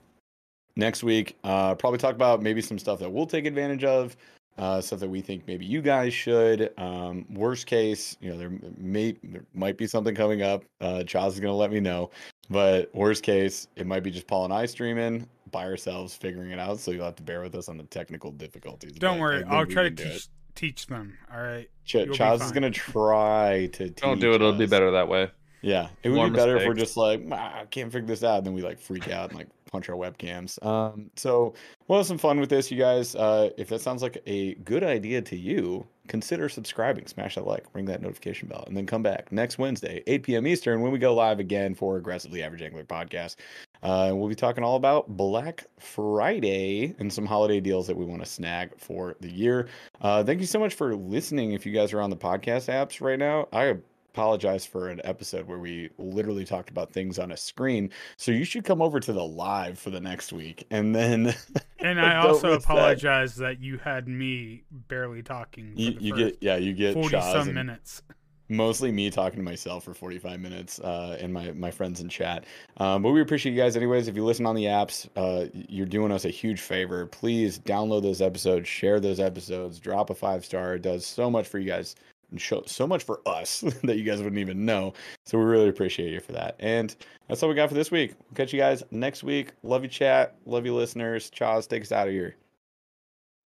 Speaker 5: next week, uh, probably talk about maybe some stuff that we'll take advantage of, uh, stuff that we think maybe you guys should. Um, worst case, you know, there may there might be something coming up. Uh, Chaz is gonna let me know, but worst case, it might be just Paul and I streaming by ourselves, figuring it out. So you'll have to bear with us on the technical difficulties.
Speaker 4: Don't
Speaker 5: but
Speaker 4: worry, I'll try to
Speaker 5: can do it.
Speaker 4: teach teach them. All right.
Speaker 5: Ch-
Speaker 4: you'll
Speaker 5: Chaz is gonna try to.
Speaker 6: Don't do it. It'll be better that way.
Speaker 5: Yeah, it would
Speaker 6: More
Speaker 5: be better if we're just like, "Ah, I can't figure this out, and then we like freak out and like punch our webcams. Um, so we'll have some fun with this, you guys. Uh, if that sounds like a good idea to you, consider subscribing, smash that like, ring that notification bell, and then come back next Wednesday, 8 p.m. Eastern, when we go live again for Aggressively Average Angler podcast. Uh, we'll be talking all about Black Friday and some holiday deals that we want to snag for the year. Uh, thank you so much for listening. If you guys are on the podcast apps right now, I apologize for an episode where we literally talked about things on a screen. So you should come over to the live for the next week, and then
Speaker 4: And I also
Speaker 5: miss that.
Speaker 4: apologize that you had me barely talking.
Speaker 5: You, you get yeah you get
Speaker 4: forty some minutes.
Speaker 5: mostly me talking to myself for 45 minutes uh, and my, my friends in chat. Um, but we appreciate you guys anyways. If you listen on the apps, uh, you're doing us a huge favor. Please download those episodes, share those episodes, drop a five star. It does so much for you guys so much for us that you guys wouldn't even know. So we really appreciate you for that. And that's all we got for this week. We'll catch you guys next week. Love you, chat. Love you, listeners. Chaz, take us out of here.